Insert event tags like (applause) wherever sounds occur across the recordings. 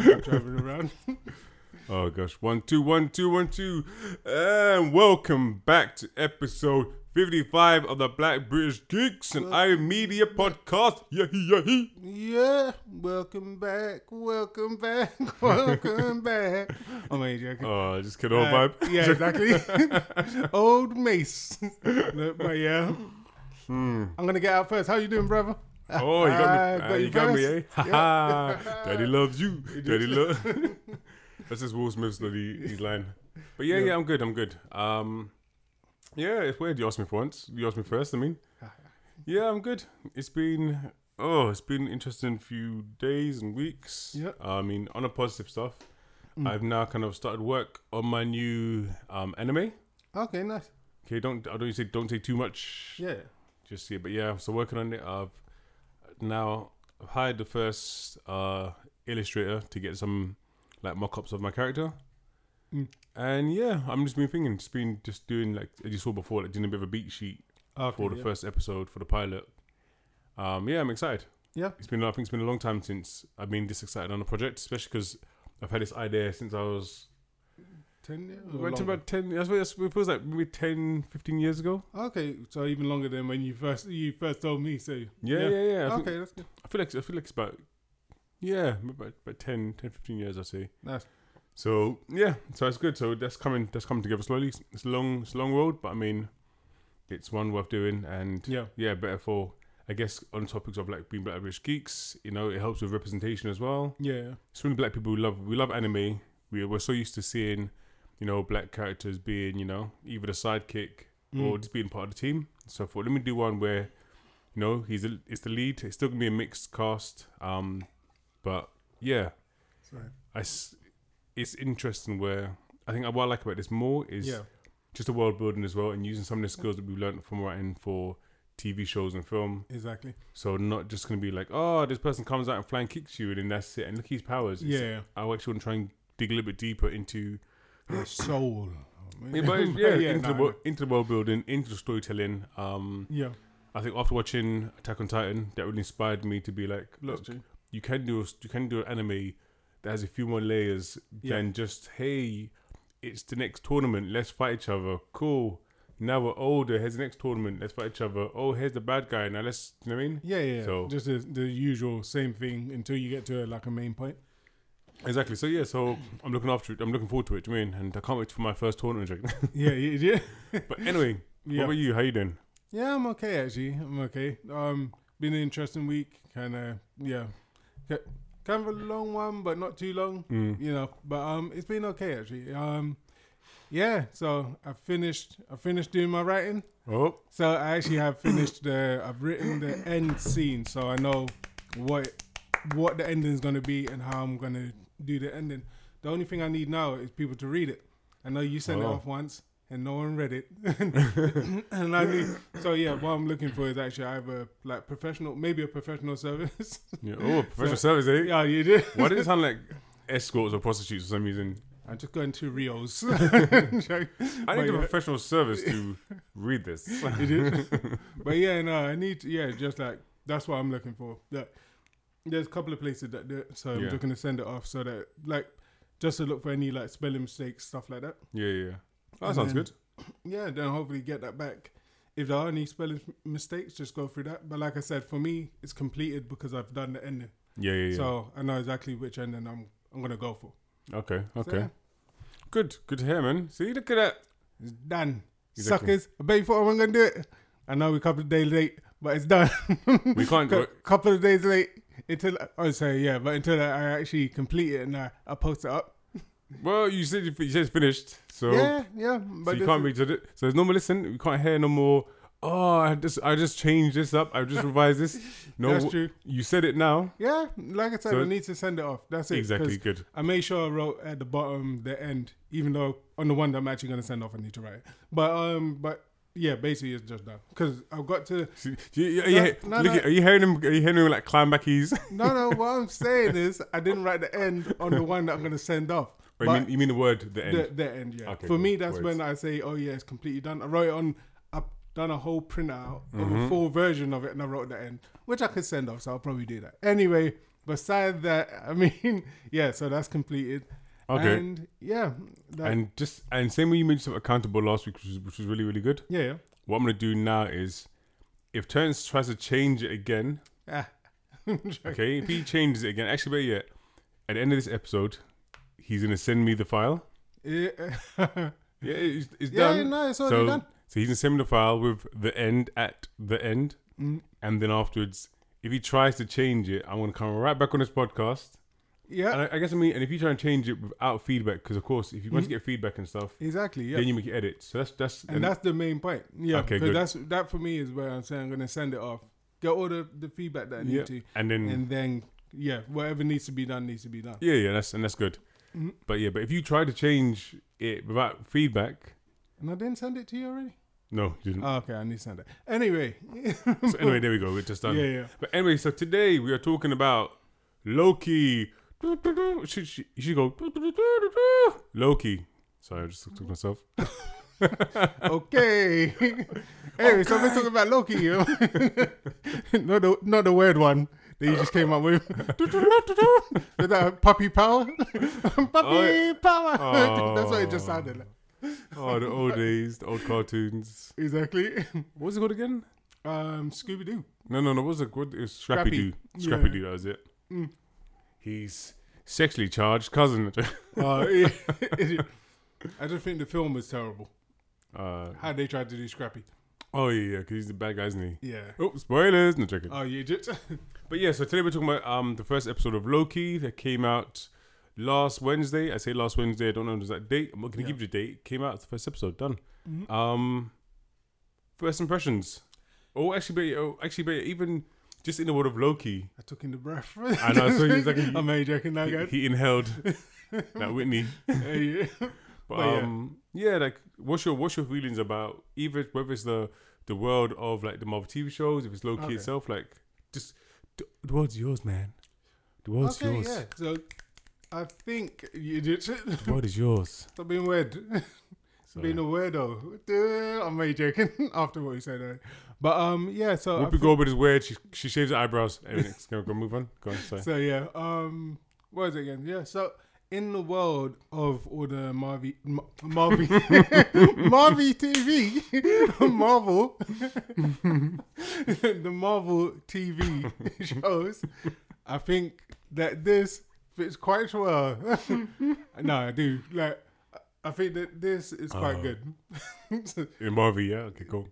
driving around. (laughs) Oh gosh, one two one two one two, and welcome back to episode fifty-five of the Black British Geeks and I Media podcast. Yeah, yeah, yeah. Yeah, welcome back, welcome back, (laughs) welcome back. I'm only joking. Oh, I just kid old Uh, vibe. Yeah, exactly. (laughs) Old Mace. No, but yeah, Hmm. I'm gonna get out first. How you doing, brother? Oh, you got me. Ah, you got me, eh? first. Ha ha. Daddy loves you. Daddy loves. (laughs) That's just Will Smith's bloody his line. But yeah, Yeah. yeah, I'm good. I'm good. Um, yeah, it's weird. You asked me for once. You asked me first. I mean, (laughs) yeah, I'm good. It's been oh, it's been an interesting few days and weeks. Yeah. I mean, on a positive stuff, Mm. I've now kind of started work on my new um anime. Okay, nice. Okay, don't I don't say don't take too much Yeah. just see it. But yeah, so working on it. I've now I've hired the first uh, illustrator to get some like mock-ups of my character. Mm. And yeah, I'm just been thinking, just been just doing like as you saw before, like doing a bit of a beat sheet Okay, for the yeah. first episode for the pilot. Um, yeah, I'm excited. Yeah. It's been I think it's been a long time since I've been this excited on a project, especially because I've had this idea since I was Ten years. or went to about 10 I suppose it feels like maybe 10 15 years ago Okay, so even longer than when you first you first told me. So yeah yeah yeah, think- Okay, that's good. I feel like I feel like it's about yeah about, about 10, 10 15 years I'd say Nice. so yeah so it's good so that's coming that's coming together slowly it's a long it's a long road but I mean it's one worth doing and Yeah. yeah better for I guess on topics of like being black British geeks you know it helps with representation as well Yeah. so many black people love we love anime we we're so used to seeing you know black characters being you know either the sidekick or Mm. just being part of the team. So I thought, let me do one where, you know, he's the, it's the lead. It's still gonna be a mixed cast. Um, but yeah, Sorry. I it's interesting where I think what I like about this more is Yeah. just the world building as well and using some of the skills that we've learned from writing for TV shows and film. Exactly. So not just gonna be like, oh, this person comes out and flying kicks you and then that's it. And look at his powers. It's- Yeah. I actually want to try and dig a little bit deeper into soul. (laughs) yeah, but it's- yeah, Yeah, into, the, wo- into the world building, into the storytelling. Um, Yeah. I think after watching Attack on Titan, that really inspired me to be like, look, true. you can do a, you can do an anime that has a few more layers Yeah. than just hey, it's the next tournament, let's fight each other. Cool. Now we're older. Here's the next tournament. Let's fight each other. Oh, here's the bad guy. Now let's. You know what I mean? Yeah, yeah. So- just the, the usual same thing until you get to like a main point. Exactly. So yeah. So I'm looking after it. I'm looking forward to it. do you I mean? And I can't wait for my first tournament. (laughs) yeah, yeah, yeah. but anyway, (laughs) what Yeah. about you? How you doing? Yeah, I'm okay actually. I'm okay. Um, been an interesting week. Kind of, yeah, kind of a long one, but not too long. Mm. You know, but um, it's been okay actually. Um, yeah. So I finished. I finished doing my writing. Oh, So I actually have finished the. I've written the end scene, so I know what what the ending is gonna be and how I'm gonna do the ending. The only thing I need now is people to read it. I know you sent it Oh. off once and no one read it, (laughs) and I need. So yeah, what I'm looking for is actually either like professional, maybe a professional service. yeah. Oh, (laughs) professional service, eh? yeah, you did. Why did it sound like (laughs) escorts or prostitutes for some reason? I'm just going to Rios. I But need a yeah. professional service to read this. But yeah, no, I need to, yeah, just like that's what I'm looking for. There's a couple of places that do it, so I'm Yeah. just gonna send it off so that like just to look for any like spelling mistakes, stuff like that. Yeah, yeah. yeah. That And sounds then- good. (clears throat) Yeah, then hopefully get that back. If there are any spelling m- mistakes, just go through that. But like I said, for me, it's completed because I've done the ending, Yeah, yeah, yeah. so I know exactly which ending I'm I'm gonna go for. okay, okay. yeah, Good, good to hear, man. See, look at that. it's done. Exactly. Suckers, I bet you thought I wasn't gonna do it. I know we're a couple of days late, but it's done. We can't. (laughs) Cou- couple of days late until I say yeah, but until I actually complete it and I, I post it up. (laughs) Well, you said you, you said it's finished, so, yeah, yeah. so But you can't read it. So there's no more listen. We can't hear no more. Oh, I just I just changed this up. I just revised this. (laughs) No, That's true. you said it now. Yeah, like I said, So- I need to send it off. That's it. Exactly. Good. I made sure I wrote at the bottom the end, even though on the one that I'm actually gonna send off, I need to write. it. But um, but yeah, basically it's just done because I've got to. (laughs) See, you, you, you, No, no. At, are you hearing him? Are you hearing him like climb back ease? (laughs) No, no. what I'm saying is I didn't write the end on the one that I'm gonna send off. Or you mean you mean the word the end? The, the end, yeah. Okay, For me, that's Words. when I say, "Oh yeah, it's completely done." I wrote it on. I've done a whole printout of Mhm. a full version of it, and I wrote the end, which I could send off. So I'll probably do that anyway. beside that, (laughs) I mean, yeah. So that's completed. Okay. And yeah, that, and just and same way you made yourself accountable last week, which was, which was really really good. yeah, yeah. What I'm gonna do now is, if Terrence tries to change it again, Ah. (laughs) okay, if he changes it again, actually, better yet, at the end of this episode, he's gonna send me the file. yeah, (laughs) Yeah, it's, it's yeah, done. no, it's already so, done. so he's gonna send me the file with the end at the end, Mm, and then afterwards, if he tries to change it, I'm gonna come right back on this podcast. Yeah, And I, I guess I mean, and if you try and change it without feedback, because of course, if you want to get feedback and stuff, exactly. Yeah, then you make edits. So that's that's and that's the main point. Yeah, Okay, because good. that's that for me is where I'm saying I'm gonna send it off, get all the, the feedback that I need Yeah. to, and then and then yeah, whatever needs to be done needs to be done. yeah, yeah, that's and that's good. Mhm. But yeah, but if you try to change it without feedback, And I didn't send it to you already. no, you didn't. Oh, okay, I need to send it. Anyway, so anyway, there we go. We're just (laughs) done. yeah, yeah. But anyway, so today we are talking about Loki. She, you should go Loki. Sorry, I just took myself. (laughs) Okay. anyway, so we're talking about Loki. You know? (laughs) not the not the weird one that you just came up with. (laughs) with that puppy power. puppy Oh, power. Oh. That's what it just sounded like. Oh, the old days, the old cartoons. Exactly. What was it called again? Um, Scooby Doo. No, no, no. What was it? What, was Scrappy, Scrappy. Doo. Scrappy Yeah. Doo. That was it. Mm. He's sexually charged cousin. Uh, (laughs) yeah. (laughs) I just think the film was terrible. uh, How they tried to do Scrappy. oh yeah, yeah, because he's the bad guy, isn't he? Yeah. Oh, spoilers! No joking. Oh, you just. (laughs) But yeah, so today we're talking about um the first episode of Loki that came out last Wednesday. I say last Wednesday. I don't know the exact date. I'm not gonna Yeah. give you the date. Came out the first episode. Done. Mhm. Um, first impressions. Oh, actually, but oh, actually, but even just in the world of Loki, I took in the breath. I know. So he's like I'm only joking now, he, guys. he inhaled (laughs) that Whitney. Yeah. (laughs) But, But um, yeah. like what's your what's your feelings about either whether it's the the world of like the Marvel TV shows, if it's Loki Okay. itself, like just the, the world's yours, man. The world's okay, yours. yeah. So I think you did. The world is yours. (laughs) Stop being weird. So, being a weirdo. I'm only joking after what you said. But um, yeah. So Whoopi think- Goldberg is weird. She she shaves her eyebrows. Anyway, next, go, go move on. Go on. Sorry. So yeah. Um, what is it again? Yeah. So in the world of all the Marvel, Marvel, (laughs) Marvel TV, (laughs) Marvel, (laughs) the Marvel TV shows, I think that this fits quite well. no, I do. Like, I think that this is quite Oh. good. (laughs) In Marvel, yeah. Okay, cool.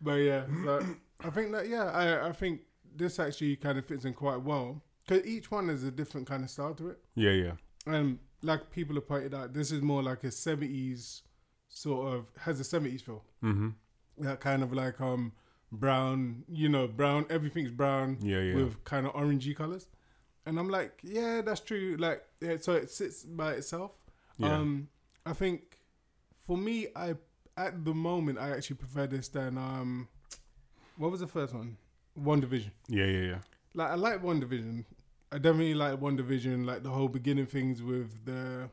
But yeah, so I think that yeah, I I think this actually kind of fits in quite well because each one has a different kind of style to it, Yeah, yeah. and like people have pointed out, this is more like a seventies sort of has a seventies feel. Mm-hmm. That kind of like um brown, you know, brown. Everything's brown Yeah, yeah. with kind of orangey colors, and I'm like, yeah, that's true. Like, yeah, so it sits by itself. yeah. Um, I think for me, I at the moment I actually prefer this than um, what was the first one? WandaVision. yeah, yeah, yeah. Like I like WandaVision. I definitely like WandaVision. Like the whole beginning things with the,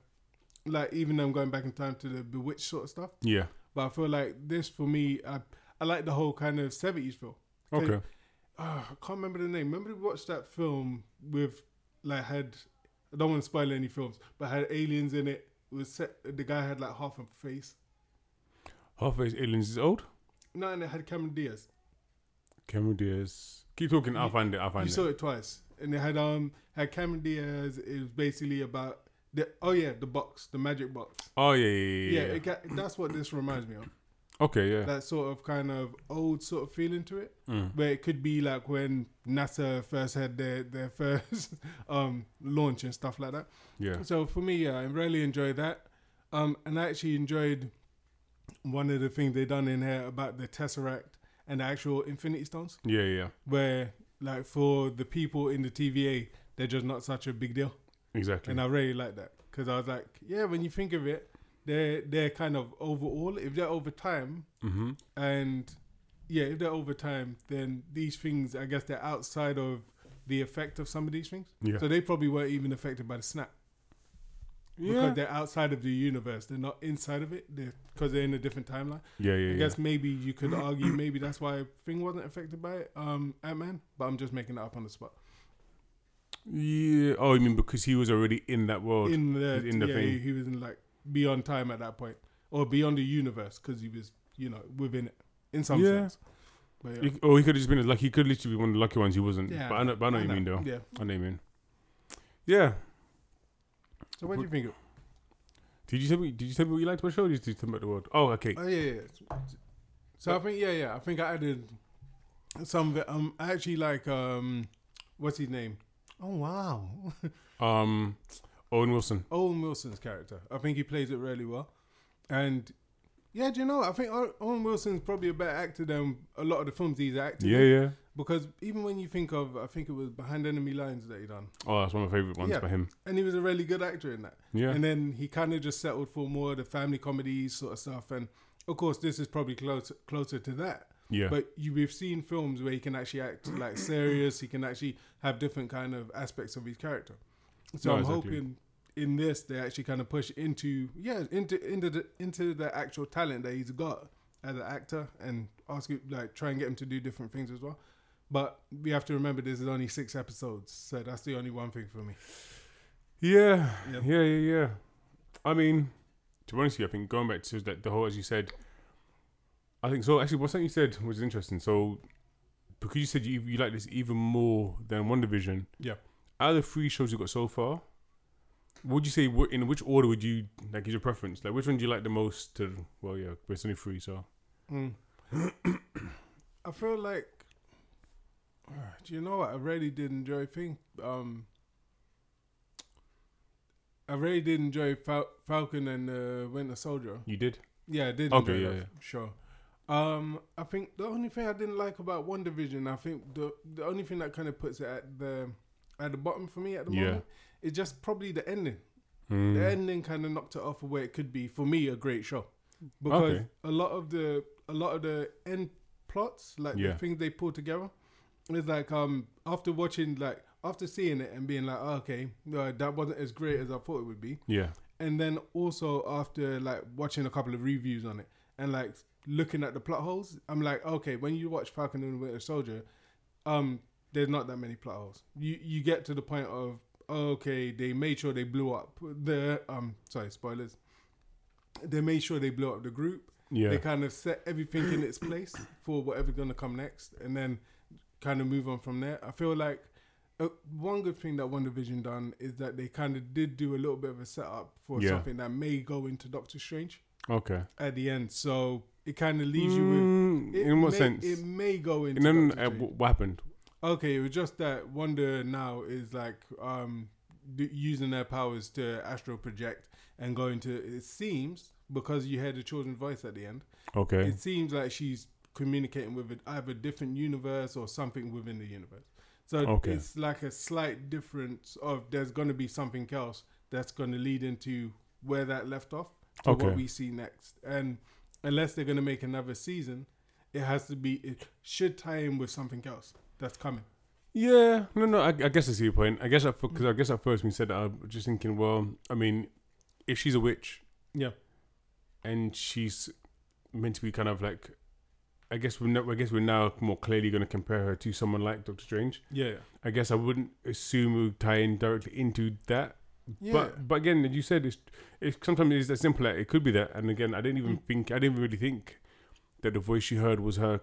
like even them going back in time to the Bewitched sort of stuff. Yeah. But I feel like this for me, I I like the whole kind of seventies feel. Okay. Ah, I can't remember the name. Remember we watched that film with like had I don't want to spoil any films, but had aliens in it. It was set. The guy had like half a face. Half-Face Aliens is old. No, and it had Cameron Diaz. Cameron Diaz. Keep talking. I'll find it. I'll find You it. saw it twice, and it had um had Cameron Diaz. It was basically about the oh yeah the box, the magic box. Oh yeah, yeah, Yeah, yeah. yeah. It that's what this reminds me of. Okay, yeah. That sort of kind of old sort of feeling to it. Mm. where it could be like when NASA first had their their (laughs) first um launch and stuff like that. Yeah. So for me, yeah, I really enjoyed that. Um, and I actually enjoyed one of the things they done in here about the Tesseract and the actual Infinity Stones, Yeah, yeah. where like for the people in the TVA, they're just not such a big deal, Exactly. and I really like that because I was like, yeah, when you think of it, they're they're kind of overall. If they're over time, mm-hmm. and yeah, if they're over time, then these things, I guess, they're outside of the effect of some of these things. Yeah. So they probably weren't even affected by the snap yeah. because they're outside of the universe. They're not inside of it because they're in a different timeline. yeah, yeah, I yeah. guess maybe you could (clears throat) argue maybe that's why Thing wasn't affected by it, um, Ant Man. But I'm just making it up on the spot. Yeah. Oh, you mean because he was already in that world? in the in the yeah, thing. He, he was in like beyond time at that point, or beyond the universe because he was you know within it in some Yeah. sense. But yeah. He- or he could have just been like he could literally be one of the lucky ones. He wasn't. Yeah, but I know, but I know what you mean though. Yeah. I know what you mean. Yeah. So what do you think? Of, Did you tell me? Did you tell me what you liked about the show? Or did you tell me about the world? Oh, okay. oh yeah, yeah. So I think yeah, yeah. I think I added some of it. Um, I actually like um, what's his name? Oh wow, (laughs) Um, Owen Wilson. Owen Wilson's character. I think he plays it really well, and yeah, do you know? I think Owen Wilson's probably a better actor than a lot of the films he's acted. Yeah, in. yeah. Because even when you think of, I think it was Behind Enemy Lines that he done, Oh, that's one of my favorite ones Yeah. by him. and he was a really good actor in that. Yeah. And then he kind of just settled for more of the family comedies sort of stuff. And of course, this is probably close, closer to that. yeah. But you, we've seen films where he can actually act like serious. He can actually have different kind of aspects of his character. So No, I'm exactly. hoping in this they actually kind of push into yeah into into the into the actual talent that he's got as an actor and ask you like try and get him to do different things as well. But we have to remember this is only six episodes, so that's the only one thing for me. Yeah, Yeah. yeah, yeah, yeah. I mean, to be honest with you, I think going back to that, the whole, as you said, I think so. Actually, what's something you said was interesting. So, because you said you, you like this even more than WandaVision, Yeah. Out of the three shows you got so far, what would you say? In which order would you like? Is your preference? Like, which one do you like the most? To well, yeah, but it's only three, so Mm. (coughs) I feel like, do you know what? I really did enjoy thing. Um, I really did enjoy Fal- Falcon and uh, Winter Soldier. you did. Yeah, I did. Okay, enjoy yeah, that, yeah. sure. Um, I think the only thing I didn't like about WandaVision, I think the the only thing that kind of puts it at the at the bottom for me at the Yeah. moment It's just probably the ending. Mm. The ending kind of knocked it off of where it could be for me a great show because Okay. a lot of the a lot of the end plots, like Yeah. the things they pull together, is like um after watching like after seeing it and being like oh, okay uh, that wasn't as great as I thought it would be, Yeah, and then also after like watching a couple of reviews on it and like looking at the plot holes, I'm like okay when you watch Falcon and Winter Soldier, um there's not that many plot holes. You you get to the point of okay they made sure they blew up the um sorry spoilers. They made sure they blew up the group yeah, they kind of set everything in its place for whatever's to come next and then kind of move on from there i feel like uh, one good thing that WandaVision done is that they kind of did do a little bit of a setup for Yeah. something that may go into doctor strange okay. at the end so it kind of leaves you with Mm, it in what may, sense? it may go into and then uh, what happened? Okay, it was just that Wanda now is like um d- using their powers to astral project and going to. It seems because you heard the children's voice at the end. Okay. It seems like she's communicating with it, either a different universe or something within the universe. So Okay. it's like a slight difference of there's going to be something else that's going to lead into where that left off to Okay. what we see next. And unless they're going to make another season, it has to be. It should tie in with something else that's coming. Yeah, no, no. I, I guess I see your point. I guess I because I guess at first when you said that, I was just thinking, well, I mean, if she's a witch Yeah. and she's meant to be kind of like, I guess we're now, I guess we're now more clearly going to compare her to someone like Doctor Strange. Yeah. I guess I wouldn't assume we would tie in directly into that. Yeah. But but again, as you said, it's, it's sometimes it's as simple as it could be that. And again, I didn't even Mm. think I didn't really think that the voice she heard was her,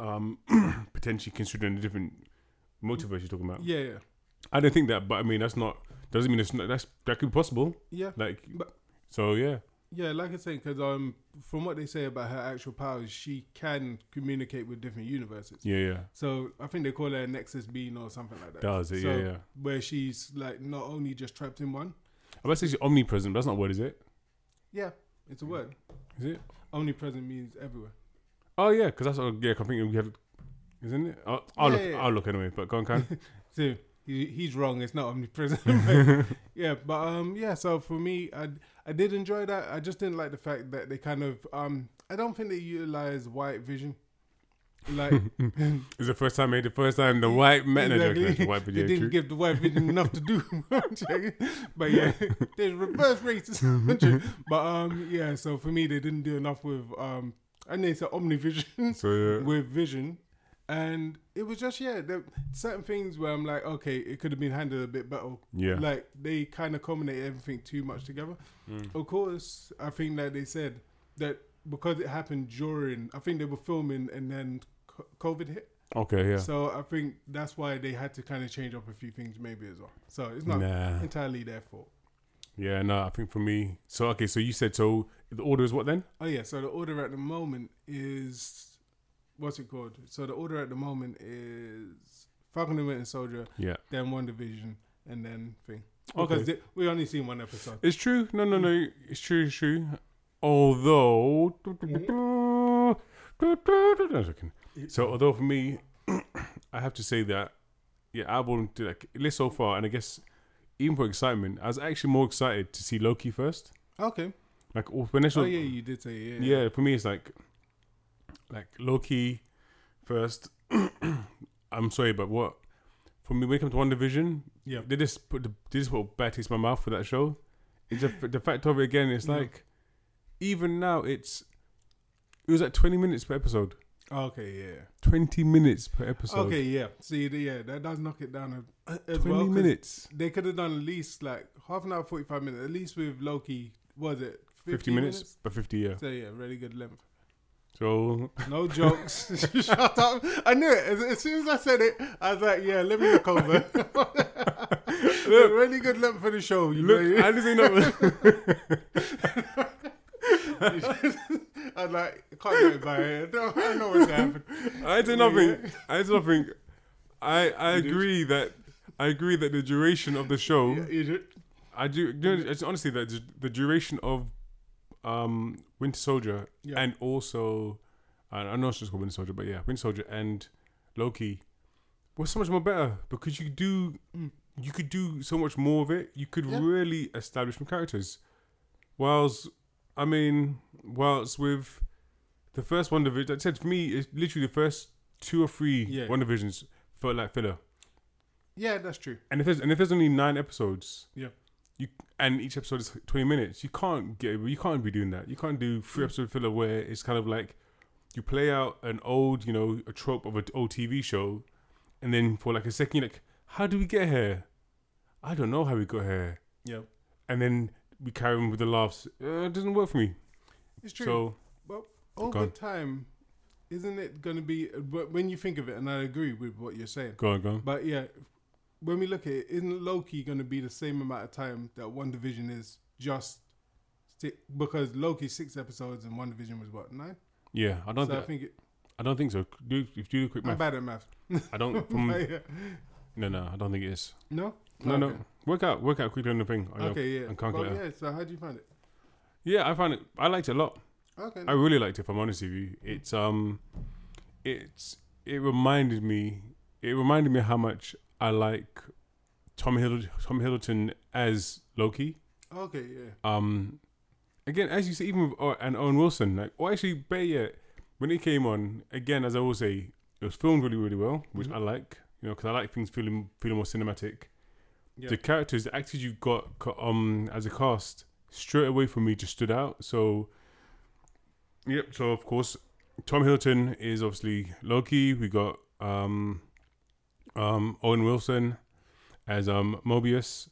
um, (clears throat) potentially considering a different multiverse you're talking about. yeah. Yeah. I don't think that, but I mean that's not doesn't mean it's not that's that could be possible. Yeah. Like, But- so yeah, Yeah, like I said, because um, from what they say about her actual powers, she can communicate with different universes. yeah, yeah, So I think they call her a Nexus Being or something like that. does it? So, yeah, yeah. Where she's like not only just trapped in one. I about to say she's omnipresent. But that's not what is it? Yeah, it's a word. Is it? Omnipresent means everywhere. Oh yeah, because that's what, yeah. I think we have, isn't it? I'll, I'll Yeah, look. yeah, yeah. I'll look anyway. But go on, Karen. (laughs) So he, he's wrong. It's not omnipresent. (laughs) But, yeah, but um, yeah. So for me, I I did enjoy that. I just didn't like the fact that they kind of um. I don't think they utilize white vision. Like (laughs) it's the first time. Made the first time the white man. Exactly. White they video. didn't give the white vision enough to do. but yeah, there's reverse racism. but um, yeah. So for me, they didn't do enough with um, and it's an omnivision So yeah. (laughs) with vision, and it was just yeah, there certain things where I'm like, okay, it could have been handled a bit better. Yeah. Like they kind of combinate everything too much together. Mm. Of course, I think that they said that because it happened during, I think they were filming and then COVID hit. Okay, yeah. So I think that's why they had to kind of change up a few things maybe as well. So it's not Nah. entirely their fault. Yeah, no, I think for me. So okay, so you said so the order is what then? Oh yeah, so the order at the moment is what's it called? So the order at the moment is Falcon and Winter Soldier, Yeah. then WandaVision, and then thing. Okay. Because they- we only seen one episode. It's true. No, no, mm. no. It's true. It's true. Although, so although for me, (clears throat) I have to say that yeah, album did like list so far, and I guess even for excitement, I was actually more excited to see Loki first. Okay. Like when I saw, Oh yeah, you did say yeah. yeah, for me it's like like Loki first. (clears throat) I'm sorry, but what for me when it comes to WandaVision, Yeah. they just put the, they just put a bad taste in my mouth for that show. It's just the fact of it again. It's Yeah. like even now it's it was like 20 minutes per episode. Okay, yeah. 20 minutes per episode. Okay, yeah. See, yeah, that does knock it down a, as 20 well. minutes. They could have done at least like half an hour, forty-five minutes. At least with Loki, was it 50 minutes, but 50 yeah. So yeah, really good length. So No jokes. (laughs) (laughs) Shut up. I knew it. As, as soon as I said it, I was like, yeah, let me look over. (laughs) really good length for the show. You look, know? I didn't know. I like, I can't get it by don't- I know what's happened. I did nothing. (laughs) I did nothing. I I agree that I agree that the duration of the show. Yeah, you did. I do. You know, it's honestly that the- duration of um Winter Soldier Yeah. and also I I know it's just called Winter Soldier, but yeah, Winter Soldier and Loki was so much more better because you do Mm. you could do so much more of it. You could Yeah. really establish some characters. Whilst I mean, whilst with the first WandaVision, I said for me, it's literally the first two or three Yeah. one divisions felt like filler. Yeah, that's true. And if there's and if there's only nine episodes, Yeah. you and each episode is twenty minutes, you can't get you can't be doing that. You can't do three Mm. episode filler where it's kind of like you play out an old, you know, a trope of an old TV show, and then for like a second, you're like, how do we get here? I don't know how we got here. Yeah. And then we carry on with the laughs. Uh, it doesn't work for me. It's true. So Over on. time, isn't it going to be, but when you think of it, and I agree with what you're saying, go on, go on. but yeah, when we look at it, isn't Loki going to be the same amount of time that WandaVision is just because Loki's six episodes and WandaVision was what, nine? Yeah, I don't. so I think, think it, I don't think so. Do if you do a quick I'm math. bad at math. I don't. (laughs) From, But yeah. no, no, I don't think it is. No? No, Okay. no. Work out, work out quickly on the thing. on your- Okay, yeah. and Well, calculator. yeah, so how do you find it? Yeah, I found it. I liked it a lot. Okay. I really liked it. If I'm honest with you, it's um, it's it reminded me. It reminded me how much I like Tom Hiddleston, Tom Hiddleton as Loki. Okay, yeah. Um, again, as you say, even with uh, and Owen Wilson, like, or actually, better yet, when he came on, again, as I will say, it was filmed really, really well, which Mhm. I like. You know, because I like things feeling feeling more cinematic. Yeah. The characters, the actors you've got um as a cast, straight away for me just stood out. So, yep. So of course, Tom Hiddleston is obviously Loki. We got um um Owen Wilson as um Mobius,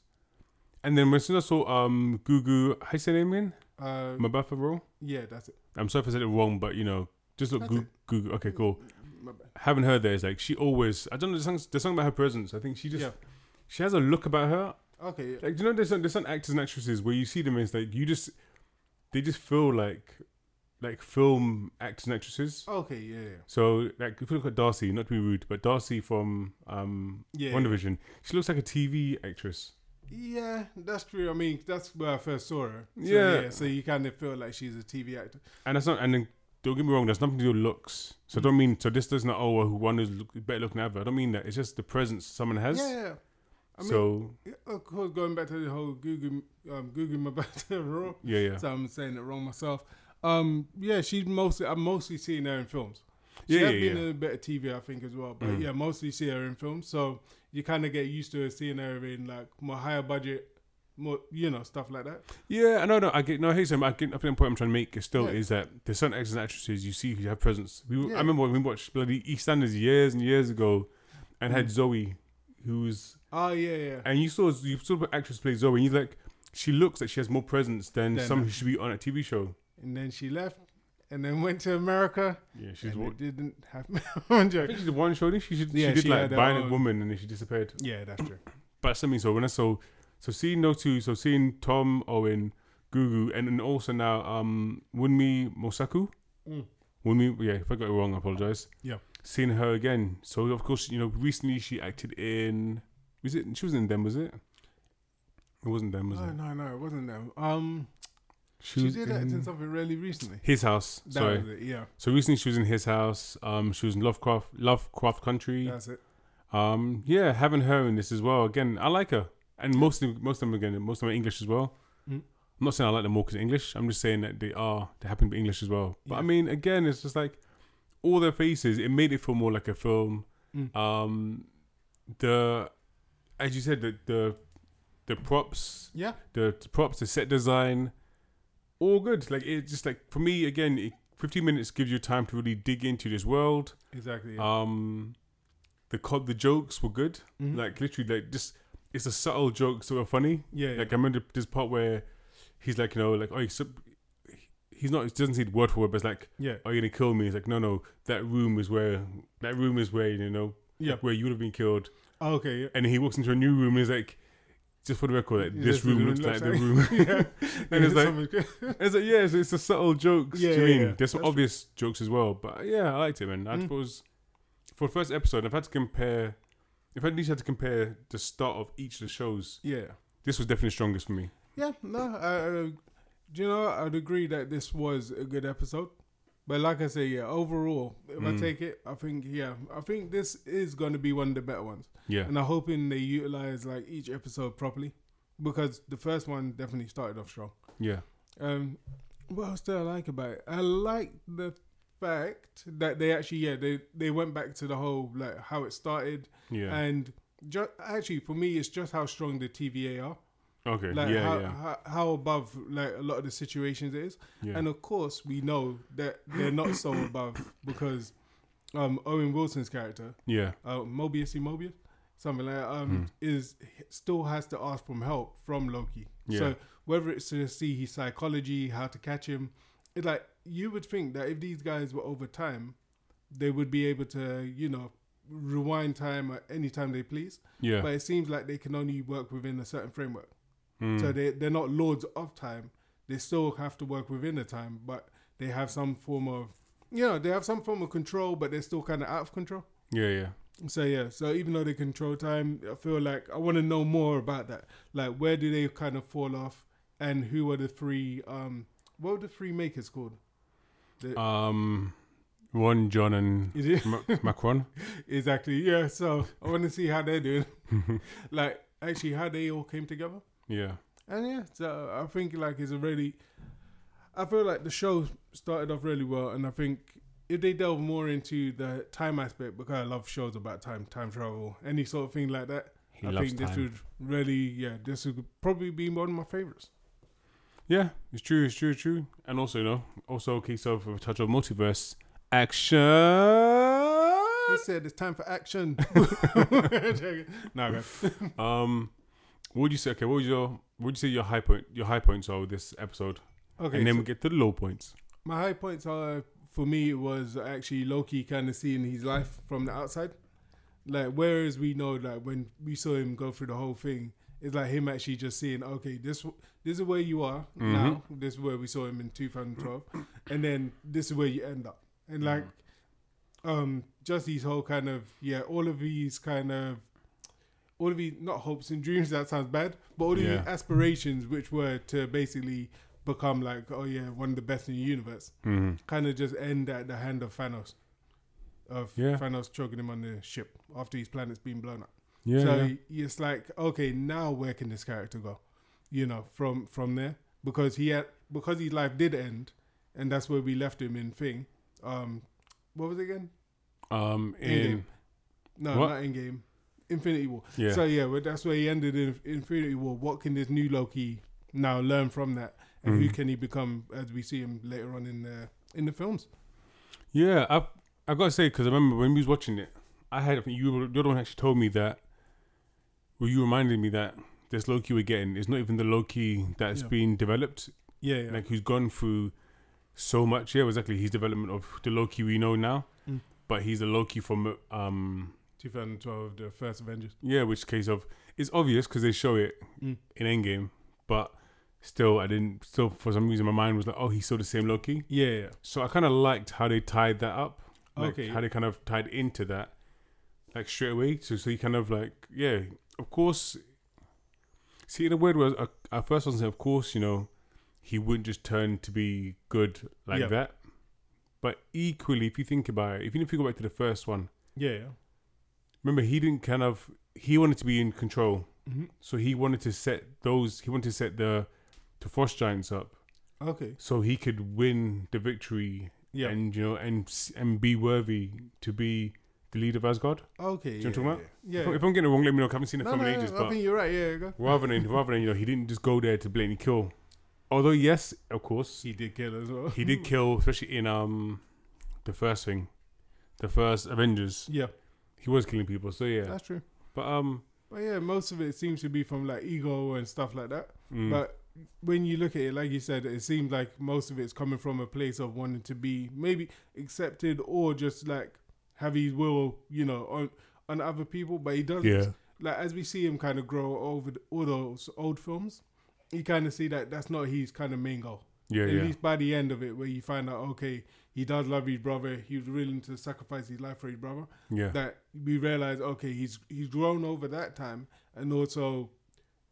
and then when soon as I saw um Gugu, how you say name again? Uh, Mbatha-Raw. yeah, that's it. I'm sorry if I said it wrong, but you know, just look Gugu. Okay, cool. My bad. Having her there is like she always. I don't know. There's something, there's something about her presence. I think she just Yeah. She has a look about her. Okay, yeah. Like do you know, there's some, there's some actors and actresses where you see them it's like you just they just feel like like film actors and actresses. Okay, yeah, yeah. So like if you look at Darcy, not to be rude, but Darcy from um Yeah, One yeah. Division, she looks like a TV actress. Yeah, that's true. I mean, that's where I first saw her. So, Yeah. So you kind of feel like she's a TV actor. And that's not. And then don't get me wrong. There's nothing to do with looks. So I don't mean. So this does not. Oh, well, who one is look, better looking than the other. I don't mean that. It's just the presence someone has. Yeah, yeah. I mean, so of course, going back to the whole Google, um, Google Mbatha (laughs) raw. yeah, yeah, So I'm saying it wrong myself. Um, yeah, she's mostly. I'm mostly seeing her in films. She Yeah, has yeah, been yeah. in a bit of TV, I think, as well. But Mhm. yeah, mostly see her in films. So you kind of get used to seeing her in like more higher budget more, you know, stuff like that. Yeah, I know. No, I get. No, here's. I get. I think the point I'm trying to make is still Yeah. is that there's certain actors and actresses you see who have presence. We, Yeah. I remember when we watched bloody EastEnders years and years ago, and had Mm. Zoe, who was, Oh yeah, yeah. and you saw you saw the actress play Zoe, and you're like, she looks like she has more presence than Then, someone who should be on a TV show. And then she left, and then went to America. Yeah, she's. and wa- it didn't happen. (laughs) I'm I joking. think she's the one show. I think she, Yeah, she did she like had her Bionic own- Woman, and then she disappeared. Yeah, that's true. (clears throat) But something so when I saw so seeing those two, so seeing Tom Owen, Gugu, and then also now um Wunmi Mosaku. Mm. Wunmi, yeah, if I got it wrong, I apologize. Yeah. Seeing her again. So of course, you know, recently she acted in was it she was in them, was it? It wasn't them, was No, it? no, no, no, it wasn't them. Um, She, she was did in in something really recently. his house. That sorry. it. Yeah, So recently she was in his house. Um she was in Lovecraft Lovecraft Country. that's it. Um, yeah, having her in this as well. Again, I like her, and most of them, most of them again, most of them are English as well. Mm. I'm not saying I like them more because English. I'm just saying that they are they happen to be English as well. But I mean, again, it's just like all their faces. It made it feel more like a film. Mm. Um, the as you said, the the the props, Yeah, the, the props, the set design, all good. Like it just like for me again, it, 15 minutes gives you time to really dig into this world. exactly. Yeah. Um, the co- the jokes were good. Mhm. Like literally, like just it's a subtle joke, sort of funny. yeah, yeah. Like I remember this part where he's like, you know, like oh, he's, he's not. He doesn't say word for word, but it's like, yeah, are you gonna kill me? He's like, no, no, that room is where that room is where you know, yeah. where you would have been killed. Oh, okay. And he walks into a new room and he's like, just for the record, like, this room room looks like looks the room. (laughs) yeah. (laughs) And it's like- (laughs) It's like yeah, it's, it's a subtle joke. Yeah, do you yeah, mean? yeah. There's some That's obvious jokes as well, but yeah, I liked it, man. I Mm. suppose for the first episode, I've had to compare. If I at least had to compare the start of each of the shows, yeah, this was definitely strongest for me. yeah. No, I, I, do you know? I'd agree that this was a good episode. But like I say, yeah, overall, if I Mm. take it, I think yeah, I think this is going to be one of the better ones. Yeah, and I'm hoping they utilize like each episode properly because the first one definitely started off strong. yeah, Um, what else do I like about it? I like the fact that they actually yeah they they went back to the whole like how it started yeah. and just actually for me it's just how strong the TVA are okay, like yeah, how, yeah, how how above like a lot of the situations it is yeah. and of course we know that they're not so (coughs) above because um Owen Wilson's character yeah, uh, Mobius y Mobius, something like that, um, Mm. is still has to ask for help from Loki. Yeah. So whether it's to see his psychology, how to catch him, it's like you would think that if these guys were over time, they would be able to, you know, rewind time at any time they please. yeah. But it seems like they can only work within a certain framework. Mm. So they they're not lords of time. They still have to work within the time, but they have some form of, you know, they have some form of control, but they're still kind of out of control. yeah, yeah, So yeah, so even though they control time, I feel like I want to know more about that. Like where do they kind of fall off, and who are the three? Um, what were the three makers called? The, Um, one John, and is it Ma- Macron. (laughs) exactly? Yeah. So I want to see how they're doing. (laughs) like actually, how they all came together. Yeah, And yeah, so I think like it's a really. I feel like the show started off really well, and I think if they delve more into the time aspect, because I love shows about time, time travel, any sort of thing like that. he I think time. this would really, yeah, this would probably be one of my favorites. Yeah, it's true, it's true, it's true. And also, you know, also case of a touch of multiverse action. He said it's time for action. (laughs) (laughs) no. Um, what would you say? Okay, what was your what would you say your high point your high points are with this episode? Okay, and then so we get to the low points. my high points are for me was actually Loki kind of seeing his life from the outside. Like whereas we know that when we saw him go through the whole thing, it's like him actually just seeing, okay, this this is where you are Mhm. now. This is where we saw him in 2012, (coughs) and then this is where you end up. And like, um, just these whole kind of yeah, all of these kind of all of these not hopes and dreams. That sounds bad, but all of Yeah. these aspirations, which were to basically become like, oh yeah, one of the best in the universe, Mm-hmm. kind of just end at the hand of Thanos. Of Yeah. Thanos choking him on the ship after his planet's been blown up. Yeah, so yeah. it's like, okay, now where can this character go? You know, from from there because he had because his life did end, and that's where we left him in thing. Um, what was it again? Um, in Endgame. No, What? not in game. Infinity War. Yeah. So yeah, but that's where he ended in Infinity War. What can this new Loki now learn from that, and who Mhm. can he become as we see him later on in the in the films? Yeah, I I gotta say because I remember when we was watching it, I had you were you're the one actually told me that. Well, you reminded me that this Loki we're getting is not even the Loki that's Yeah. been developed. Yeah, yeah. Like who's gone through so much. Yeah, exactly. His development of the Loki we know now, Mm. but he's the Loki from um 2012, the first Avengers. yeah, which case of it's obvious because they show it Mm. in Endgame, but still I didn't. Still for some reason my mind was like, oh, he's still the same Loki. Yeah, yeah. So I kind of liked how they tied that up. Like Okay. How they kind of tied into that, like straight away. So so he kind of like yeah, of course. See, in a weird way, I- at first I was saying, of course, you know, he wouldn't just turn to be good like Yeah. that. But equally, if you think about it, even if you go back to the first one, Yeah, yeah. Remember he didn't kind of he wanted to be in control, hmm so he wanted to set those. He wanted to set the the frost giants up Okay. so he could win the victory Yeah. and you know and and be worthy to be the leader of Asgard. okay. you Yeah, know what I'm talking yeah. If- yeah. If I'm getting it wrong, let me know. I haven't seen the no, film no, ages, I but think you're right. Yeah, go. rather than (laughs) rather than you know he didn't just go there to blatantly kill. Although yes, of course He did kill as well. he did kill, especially in um the first thing, the first Avengers. yeah, He was killing people, so yeah. that's true. But um, But yeah, most of it seems to be from like ego and stuff like that. mm, But when you look at it, like you said, it seems like most of it's coming from a place of wanting to be maybe accepted or just like have his will, you know, on on other people. But he does yeah, like as we see him kind of grow over the, all those old films, you kind of see that that's not his kind of main goal. yeah, At yeah, least by the end of it, where you find out, okay, he does love his brother. He was willing to sacrifice his life for his brother. yeah, That we realize, okay, he's he's grown over that time, and also,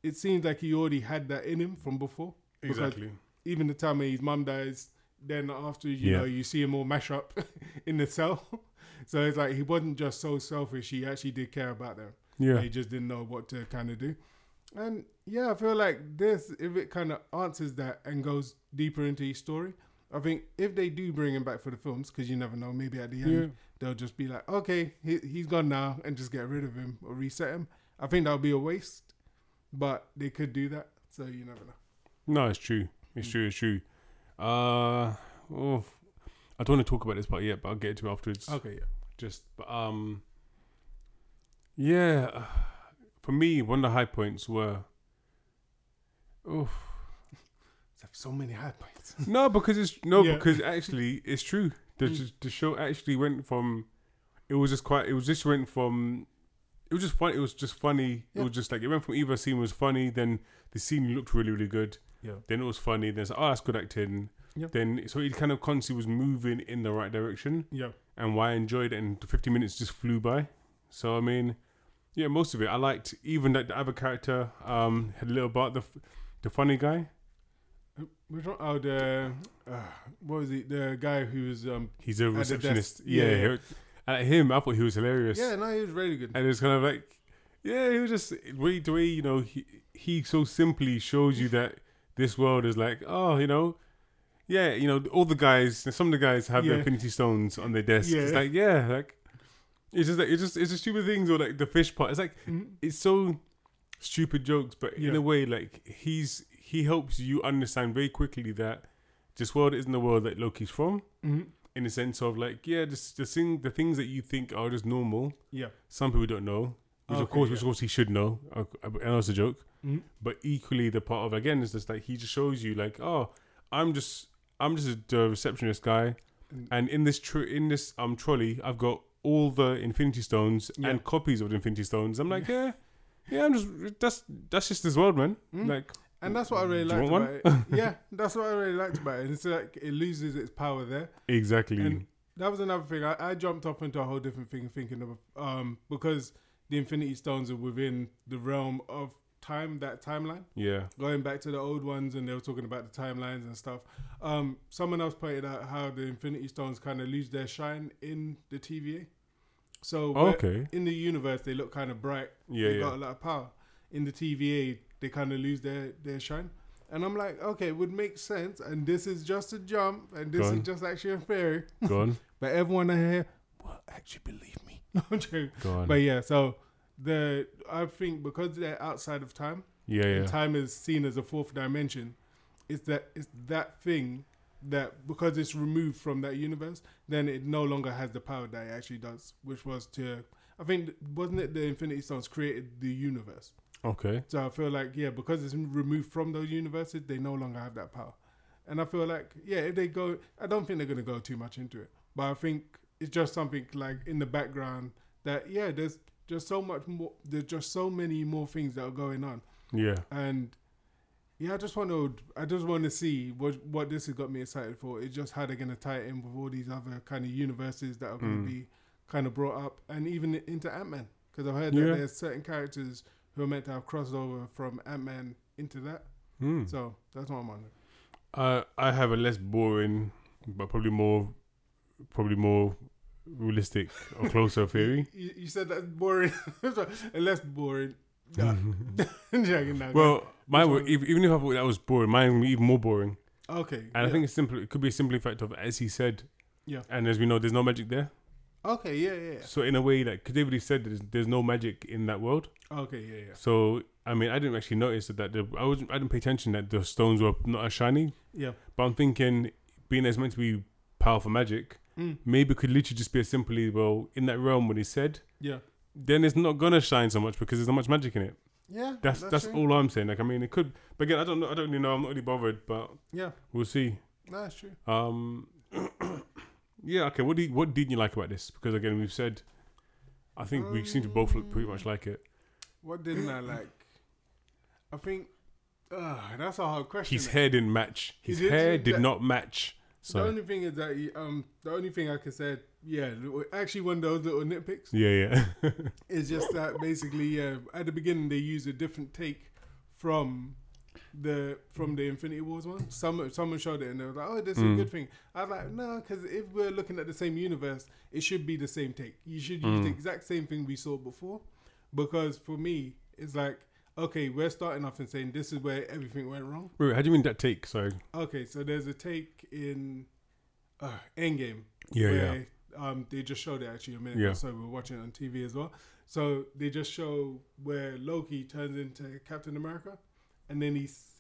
it seems like he already had that in him from before. exactly. Even the time when his mum dies, then after you Yeah. know you see him all mash up (laughs) in the cell. (laughs) so it's like he wasn't just so selfish. He actually did care about them. Yeah, He just didn't know what to kind of do. And yeah, I feel like this, if it kind of answers that and goes deeper into his story, I think if they do bring him back for the films, because you never know, maybe at the end yeah. they'll just be like, okay, he, he's gone now, and just get rid of him or reset him. I think that would be a waste, but they could do that, so you never know. No, it's true. It's Mm. true. It's true. Uh, oh, I don't want to talk about this part yet, but I'll get to it afterwards. Okay, yeah. Just, but, um, yeah. For me, one of the high points were. Oh So many high points. (laughs) no, because it's no, Yeah. because actually it's true. The Mm. the show actually went from. It was just quite. It was just went from. It was just fun. It was just funny. It was just like it went from either scene was funny, then the scene looked really really good. Yeah. Then it was funny. Then it's like, oh, that's good acting. Yeah. Then so it kind of constantly was moving in the right direction, Yeah. and why I enjoyed it. And the fifty minutes just flew by. So I mean, yeah, most of it I liked. Even that the other character um had a little part the the funny guy. Which one? Oh, the, uh, what was it? The guy who was, um, He's a receptionist. Yeah, Yeah, yeah. he- him, I thought he was hilarious. yeah, no, he was really good. and it's kind of like, yeah, he was just way the way you know he he so simply shows you that this world is like, oh, you know, yeah, you know, all the guys, some of the guys have Yeah. the Infinity Stones on their desk. It's Yeah. like, yeah, like it's just like it's just it's just stupid things or like the fish part. It's like Mhm. it's so stupid jokes, but in a way, like he's he helps you understand very quickly that this world isn't the world that Loki's from. Mhm. In the sense of like, yeah, just the thing, the things that you think are just normal, Yeah. some people don't know. Which of Okay, course, which of course he should know. Uh, I know it's a joke, Mhm. but equally the part of again is just like he just shows you like, oh, I'm just I'm just a receptionist guy, Mm. and in this tr- in this um trolley, I've got all the Infinity Stones Yeah. and copies of the Infinity Stones. I'm like, yeah, yeah, I'm just that's that's just this world, man. Mm. Like, And that's what I really liked about it. Yeah, that's what I really liked about it. It's like it loses its power there. exactly. And that was another thing. I, I jumped off into a whole different thing, thinking of um because the Infinity Stones are within the realm of time, that timeline. yeah, Going back to the old ones, and they were talking about the timelines and stuff. Um, someone else pointed out how the Infinity Stones kind of lose their shine in the TVA. So okay, in the universe, they look kind of bright. yeah, they yeah, got a lot of power. In the TVA, they kind of lose their their shine. And I'm like, okay, it would make sense. And this is just a jump, and this is just actually a fairy. go on, (laughs) But everyone in here will actually believe me. (laughs) I'm joking. go on. But yeah, so the I think because they're outside of time, Yeah, and yeah. time is seen as a fourth dimension. It's that it's that thing that because it's removed from that universe, then it no longer has the power that it actually does, which was to I think wasn't it the Infinity Stones created the universe. Okay. So I feel like yeah, because it's removed from those universes, they no longer have that power. And I feel like yeah, if they go, I don't think they're gonna go too much into it, but I think it's just something like in the background that yeah, there's just so much more. There's just so many more things that are going on, Yeah. and yeah, I just want to, I just want to see what what this has got me excited for. It's just how they're gonna tie it in with all these other kind of universes that are gonna Mm. be kind of brought up, and even into Ant Man, because I've heard Yeah. that there's certain characters who are meant to have crossover from Ant Man into that. Hmm. So that's what I'm on. Uh, I have a less boring, but probably more, probably more realistic or (laughs) closer theory. You, you said that's boring, (laughs) less boring. (laughs) Nah. Well, mine Which were, even if I thought that was boring, mine would be even more boring. okay, And I think it's simple. It could be a simple effect of, as he said, Yeah. And as we know, there's no magic there. okay, yeah, yeah, So in a way, like, because they've already said there's, there's no magic in that world. Okay, yeah, yeah, So I mean, I didn't actually notice that. The, I wasn't. I didn't pay attention that the stones were not as shiny. yeah. But I'm thinking, being as meant to be powerful magic, Mm, maybe it could literally just be as simply well in that realm when he said, yeah, then it's not gonna shine so much because there's not much magic in it. yeah. That's that's, true. all I'm saying. Like I mean, it could, but again, I don't know. I don't really know. I'm not really bothered, but Yeah, we'll see. no, that's true. Um, (clears throat) yeah. Okay. What do you, what didn't you like about this? Because again, we've said, I think we seem to both look pretty much like it. What didn't I like? I think uh, that's a hard question. His hair didn't match. His did- hair did that- not match. So the only thing is that he, um, the only thing I can say, yeah, actually one of those little nitpicks yeah, yeah, (laughs) is just that basically, yeah, at the beginning they use a different take from the from the Infinity Wars one. Someone someone showed it and they were like, "Oh, this is Mm. a good thing." I was like, "No, because if we're looking at the same universe, it should be the same take. You should use the Mm. exact same thing we saw before." Because for me, it's like, okay, we're starting off and saying this is where everything went wrong. Wait, how do you mean that take? Sorry. Okay, so there's a take in uh, Endgame Yeah, yeah. where um, they just showed it actually a minute Yeah. ago, so We are watching it on TV as well. So they just show where Loki turns into Captain America, and then he's he,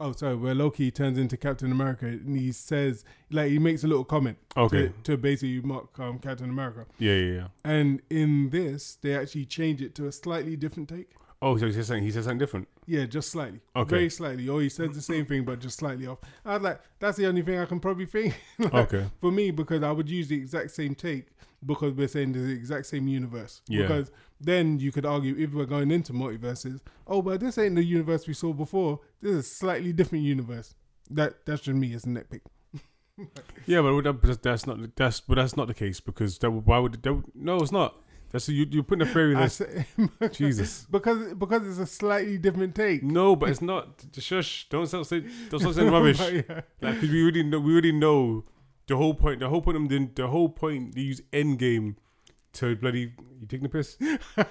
oh sorry, where Loki turns into Captain America, and he says like he makes a little comment Okay. to, to basically mock um, Captain America. Yeah, yeah, yeah. And in this, they actually change it to a slightly different take. Oh, so he said something. He said something different. Yeah, just slightly. Okay. Very slightly. Or he says the same thing, but just slightly off. I was like, that's the only thing I can probably think. (laughs) Like, Okay. for me because I would use the exact same take because we're saying there's the exact same universe. Yeah. Because then you could argue if we're going into multiverses, oh, but this ain't the universe we saw before. This is a slightly different universe. That that's just me as a nitpick. (laughs) Yeah, but that's not that's but that's not the case because that, would- why would that, no, it's not. That's you you're putting a theory I that's say, (laughs) Jesus. because because it's a slightly different take. No, but it's not. Shush! Don't start saying don't start saying (laughs) rubbish. Yeah. Like, we already know, we already know the whole point. The whole point of them, the whole point they use Endgame to bloody. You taking the piss? (laughs)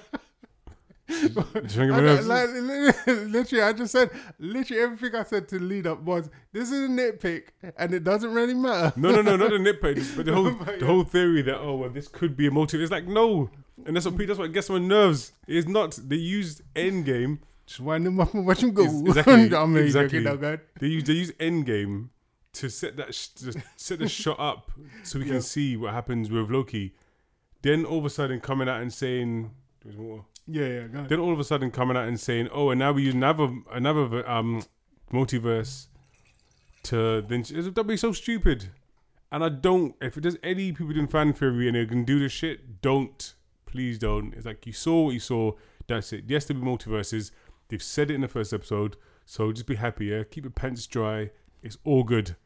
You trying to get my I, like, literally, I just said literally everything I said to lead up was this is a nitpick and it doesn't really matter. No, no, no, not the nitpick, but the whole (laughs) But the whole theory that oh well this could be a motive. It's like no, and that's what. That's what gets my nerves. It's not. They used Endgame. Just wind them up and watch them go. Ex- exactly, (laughs) really exactly. They use they use Endgame to set that sh- to set the shot up so we Yeah. can see what happens with Loki. Then all of a sudden coming out and saying. There's more. Yeah, yeah, go ahead. Then all of a sudden coming out and saying, "Oh, and now we use another another um multiverse to then that'd be so stupid." And I don't. If there's any people doing fan theory and they can do this shit, don't. Please don't. It's like you saw what you saw. That's it. Yes, there'll be multiverses. They've said it in the first episode, so just be happy. Yeah, keep your pants dry. It's all good.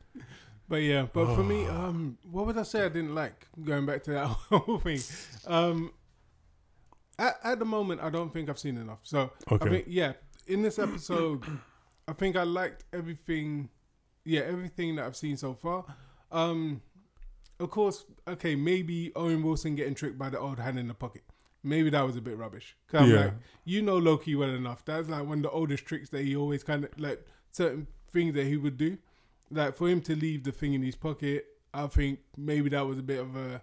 But yeah, but for me, (sighs) um, what would I say I didn't like? Going back to that (laughs) whole thing, um, at, at the moment, I don't think I've seen enough. So Okay. I think yeah, in this episode, I think I liked everything. Yeah, everything that I've seen so far. Um, of course, okay, maybe Owen Wilson getting tricked by the old hand in the pocket. Maybe that was a bit rubbish. 'Cause I'm Yeah. like, you know Loki well enough. That's like one of the oldest tricks that he always kind of like certain things that he would do. Like for him to leave the thing in his pocket, I think maybe that was a bit of a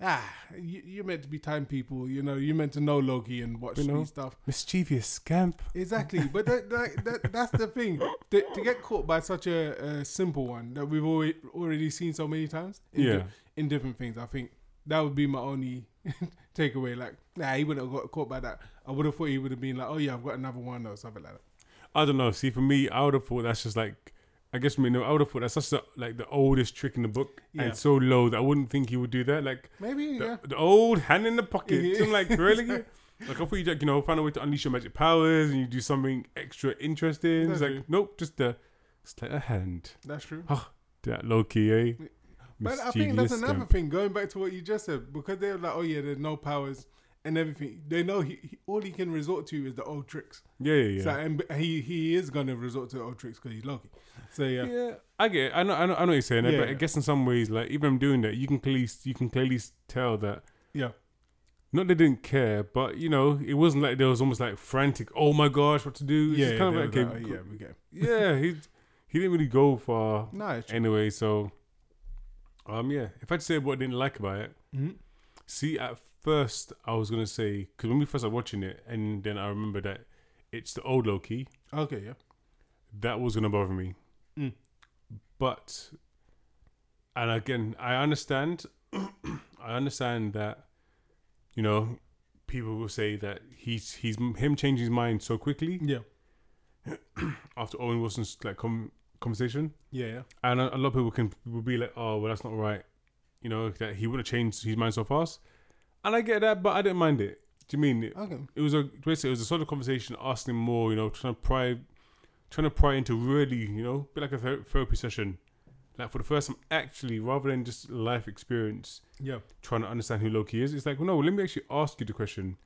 ah, you, you're meant to be time people. You know, you're meant to know Loki and watch You know. stuff. Mischievous scamp. Exactly, but that, that, that that's the thing. (laughs) To, to get caught by such a, a simple one that we've already already seen so many times. In di- Yeah. in different things, I think that would be my only (laughs) takeaway. Like, nah, he wouldn't have got caught by that. I would have thought he would have been like, oh yeah, I've got another one or something like that. I don't know. See, for me, I would have thought that's just like, I guess, you know, I would have thought that's such a, like the oldest trick in the book Yeah. and so low that I wouldn't think he would do that. Like Maybe the, yeah. the old hand in the pocket. Yeah. I'm like, really? (laughs) Like I thought you like, you know, find a way to unleash your magic powers and you do something extra interesting. It's That's like, nope, just the sleight of hand. That's true. That low key, eh? But I think that's another thing. Going back to what you just said, because they're like, oh yeah, there's no powers and everything. They know he, he all he can resort to is the old tricks. Yeah, yeah, yeah. So and he he is gonna resort to the old tricks because he's Loki. So yeah, Yeah, I get. It. I know. I know. I know what you're saying. Yeah. But I guess in some ways, like even doing that, you can clearly you can clearly tell that. Yeah. Not they didn't care, but you know, it wasn't like there was almost like frantic. Oh my gosh, what to do? It's yeah, kind yeah, of like okay, that, yeah, we get. (laughs) yeah. He he didn't really go far No, anyway. So, um, yeah. If I to say what I didn't like about it, Mhm. see, at first I was gonna say because when we first started watching it, and then I remember that it's the old Loki Okay, yeah. that was gonna bother me. Mm. But and again, I understand (clears throat) I understand that you know, people will say that he's he's him changing his mind so quickly Yeah, (clears throat) after Owen Wilson's like com- conversation. yeah, yeah. And a, a lot of people can will be like, "Oh, well that's not right." You know, that he wouldn't have changed his mind so fast. And I get that, but I didn't mind it. Do you mean it, Okay. it was a basically it was a sort of conversation asking more, you know, trying to pry, trying to pry into really, you know, be like a ther- therapy session, like for the first time, actually, rather than just life experience, Yeah, trying to understand who Loki is. It's like, well, no, let me actually ask you the question: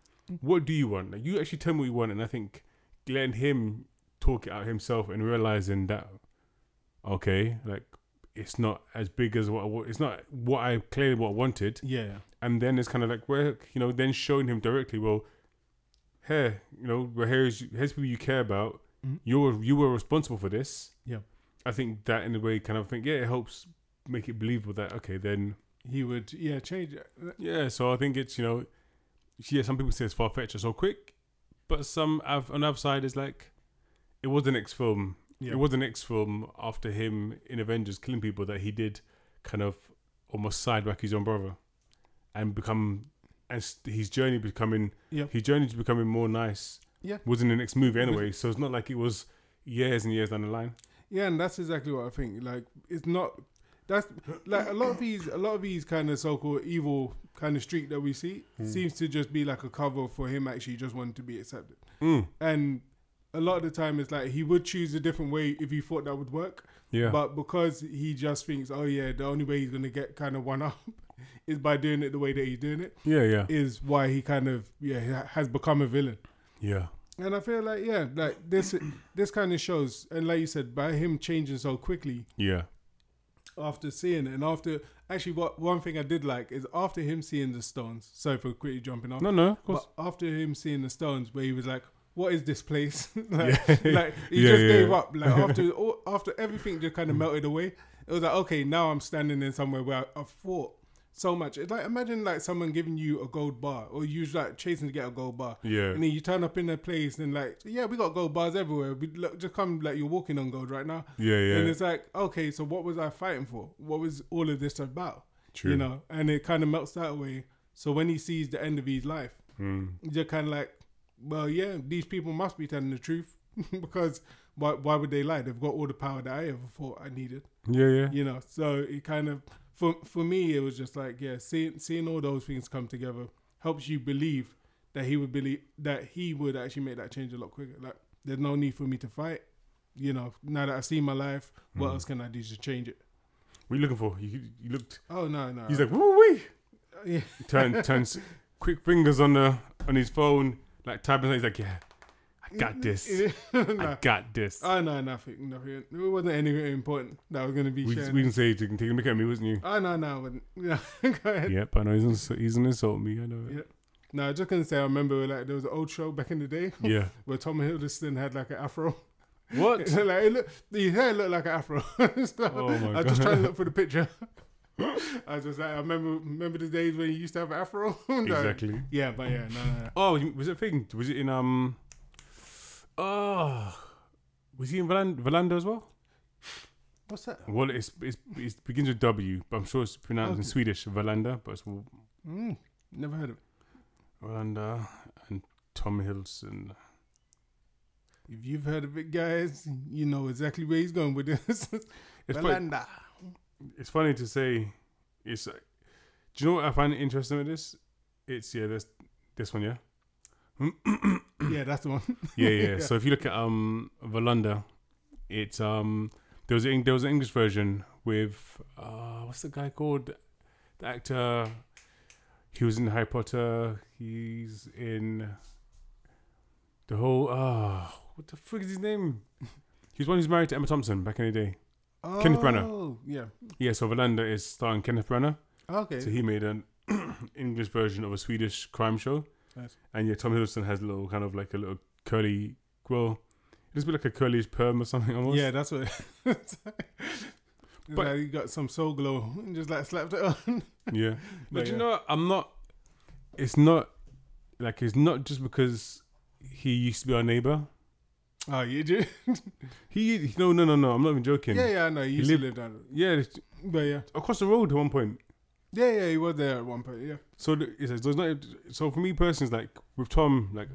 What do you want? Like, you actually tell me what you want, and I think letting him talk it out himself and realizing that, okay, like it's not as big as what I, it's not what I clearly what I wanted yeah, and then it's kind of like where you know then showing him directly well here you know well here's here's people you care about Mhm. you were you were responsible for this Yeah. i think that in a way kind of think yeah it helps make it believable that okay then He would, yeah, change it. yeah so i think it's you know yeah some people say it's far-fetched or so quick but some have on the other side is like it was the next film Yeah, it was the next film after him in Avengers killing people that he did kind of almost sideback his own brother and become and st- his journey becoming Yeah. his journey to becoming more nice Yeah. was in the next movie anyway so it's not like it was years and years down the line yeah, and that's exactly what I think. Like, it's not. That's like a lot of these, a lot of these kind of so-called evil kind of streak that we see Mm. seems to just be like a cover for him actually just wanting to be accepted. mm. And a lot of the time, it's like he would choose a different way if he thought that would work. yeah But because he just thinks, oh yeah, the only way he's gonna get kind of one (laughs) up is by doing it the way that he's doing it, yeah yeah is why he kind of yeah has become a villain. yeah And I feel like yeah, like this this kind of shows, and like you said, by him changing so quickly yeah after seeing it, and after actually, what one thing I did like is after him seeing the stones. Sorry for quickly jumping off. no no of course But after him seeing the stones, where he was like, "What is this place?" (laughs) like, Yeah. (laughs) like he Yeah, just yeah, gave up. Like (laughs) after all, after everything just kind of melted away, it was like, okay, now I'm standing in somewhere where I, I fought so much. It's like imagine like someone giving you a gold bar, or you like chasing to get a gold bar. yeah And then you turn up in a place and like, yeah, we got gold bars everywhere. We look, just come like you're walking on gold right now. yeah yeah And it's like, okay, so what was I fighting for? What was all of this about? true You know, and it kind of melts that away. So when he sees the end of his life, mm. you're kind of like, well, yeah, these people must be telling the truth (laughs) because why, why would they lie? They've got all the power that I ever thought I needed, yeah yeah you know. So it kind of, for for me, it was just like, yeah, seeing seeing all those things come together helps you believe that he would believe that he would actually make that change a lot quicker. Like, there's no need for me to fight. You know, now that I've seen my life, what Mm. else can I do to change it? what are you looking for you, you looked Oh no, no. he's like woo wee yeah, turn turns quick fingers on the on his phone like typing he's like yeah i mm, mm, (laughs) got this i got this Oh no, nothing, nothing. It wasn't anything important that was gonna be we, shared. we can say you can take a look at me wasn't you Oh no, no, I wouldn't. (laughs) Yeah, go ahead. Yep, I know he's ins- he's an insult me. I know. Yeah. it. No, just gonna say I remember like there was an old show back in the day (laughs) Yeah. where Tom Hiddleston had like an afro. What? like it looked, his hair looked like an afro. so Oh my I was just God. trying to look for the picture. (laughs) I was just like, I remember remember the days when you used to have afro. (laughs) No. exactly. Yeah, but yeah, no, no, no. Oh, was it a thing? Was it in um? Oh, was he in Valand- Valanda as well? What's that? Well, it's, it's it begins with W, but I'm sure it's pronounced in Swedish Valanda, but it's Mm, never heard of it. Valanda and Tom Hiddleston. If you've heard of it, guys, you know exactly where he's going with this. It's (laughs) Belanda. It's funny to say. It's. uh, Do you know what I find interesting with this? It's yeah, this this one, yeah. (coughs) yeah, that's the one. (laughs) yeah, yeah. So if you look at um Valanda, it's um there was a, there was an English version with uh what's the guy called the actor he was in Harry Potter he's in the whole uh what the frick is his name (laughs) he's one who's married to Emma Thompson back in the day Kenneth Branagh. Oh, yeah. yeah so Valanda is starring Kenneth Branagh Okay. so he made an (clears throat) English version of a Swedish crime show. Nice. And yeah, Tom Hiddleston has a little kind of like a little curly, well, it looks a bit like a curly perm or something almost. yeah, that's what. it's (laughs) But- like you got some soul glow and just like slapped it on. (laughs) Yeah. But, But you yeah. know, what? I'm not, it's not, like, it's not just because he used to be our neighbor. Oh, you do? (laughs) He, no, no, no, no, I'm not even joking. yeah, yeah, I know. He used lived- to live down. Yeah, But yeah, across the road at one point. yeah, yeah, he was there at one point. Yeah. So it's, it's not, so for me personally, it's like with Tom, like,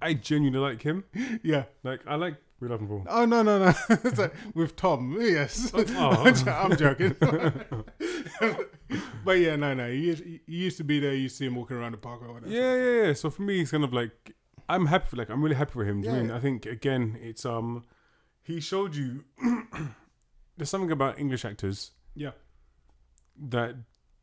I genuinely like him. (laughs) Yeah. Like, I like Real Life and Full. Oh no, no, no. (laughs) it's like with Tom. Yes. Oh. I'm joking. but yeah, no, no. He used, he used to be there. You see him walking around the park or whatever. Yeah, yeah, yeah. So for me, it's kind of like I'm happy. For, like I'm really happy for him. Yeah, mean? I think again, it's um, he showed you (clears throat) there's something about English actors Yeah. that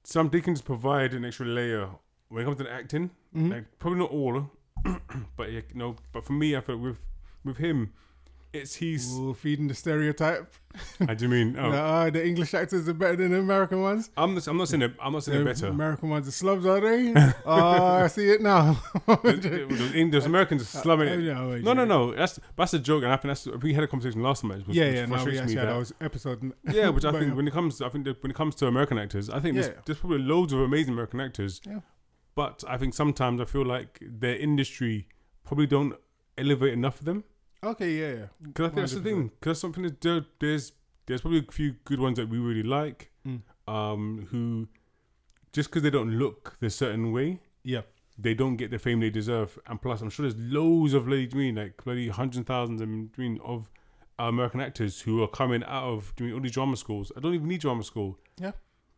some they can just provide an extra layer when it comes to the acting. Mhm. Like probably not all, (clears throat) but yeah, no. But for me, I feel with with him, it's he's. Ooh, feeding the stereotype. I do mean. (laughs) Oh, uh, the English actors are better than the American ones. I'm not, I'm not saying that, I'm not saying The they're better. American ones are slubs, are they? oh, (laughs) I see it now. Those, Americans are slumming it. Yeah, No, no, no. That's that's a joke, and I think that's we had a conversation last time. Which, Yeah, which yeah. No, we actually had that- those episodes. Yeah, which I (laughs) think when it comes, I think that when it comes to American actors, I think there's, there's probably loads of amazing American actors. Yeah. But I think sometimes I feel like their industry probably don't elevate enough of them. Okay, yeah, yeah. Because I think that's the thing. Because something is there, there's there's probably a few good ones that we really like. Mm. Um, who just because they don't look the certain way, Yeah. they don't get the fame they deserve. And plus, I'm sure there's loads of bloody, you mean like bloody hundreds of thousands, I mean, mean of uh, American actors who are coming out of doing all these drama schools. I don't even need drama school. Yeah.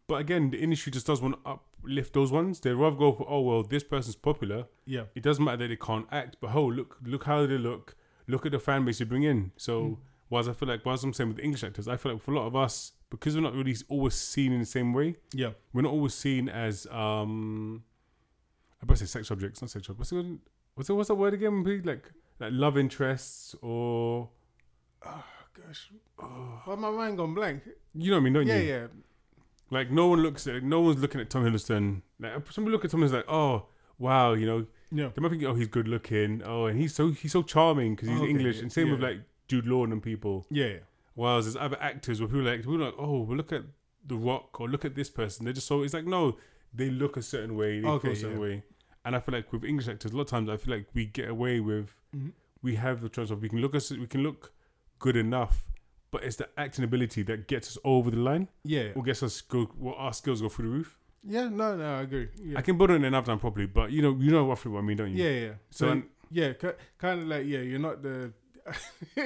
But again, the industry just does want to uplift those ones. They rather go for, oh well, this person's popular. Yeah. It doesn't matter that they can't act, but oh look, look how they look. Look at the fan base you bring in. So, Mm. whilst I feel like, whilst I'm saying with English actors, I feel like for a lot of us, because we're not really always seen in the same way, Yeah. we're not always seen as um I better say sex objects, not sex objects. What's the what's what's that word again? Like like love interests or Oh, gosh. Why my mind gone blank? you know what I mean, don't Yeah, you? yeah. Like no one looks at no one's looking at Tom Hiddleston. Like somebody look at Tom Hiddleston like, oh wow, you know, Yeah. they might think, oh he's good looking, oh and he's so he's so charming because he's Okay, English, yeah, and same with like Jude Law and people. Yeah, yeah. Whilst there's other actors where people are like people like, oh well look at The Rock or look at this person. They're just so it's like no, they look a certain way, they Okay, feel a certain yeah. way. And I feel like with English actors, a lot of times I feel like we get away with Mhm. we have the choice of we can look us we can look good enough, but it's the acting ability that gets us over the line Yeah, yeah. or gets us go well, our skills go through the roof. Yeah, no, no, I agree. Yeah. I can build on it enough time properly, but you know you know roughly what I mean, don't you? Yeah, yeah. So, So, yeah, kind of like yeah, you're not the. (laughs)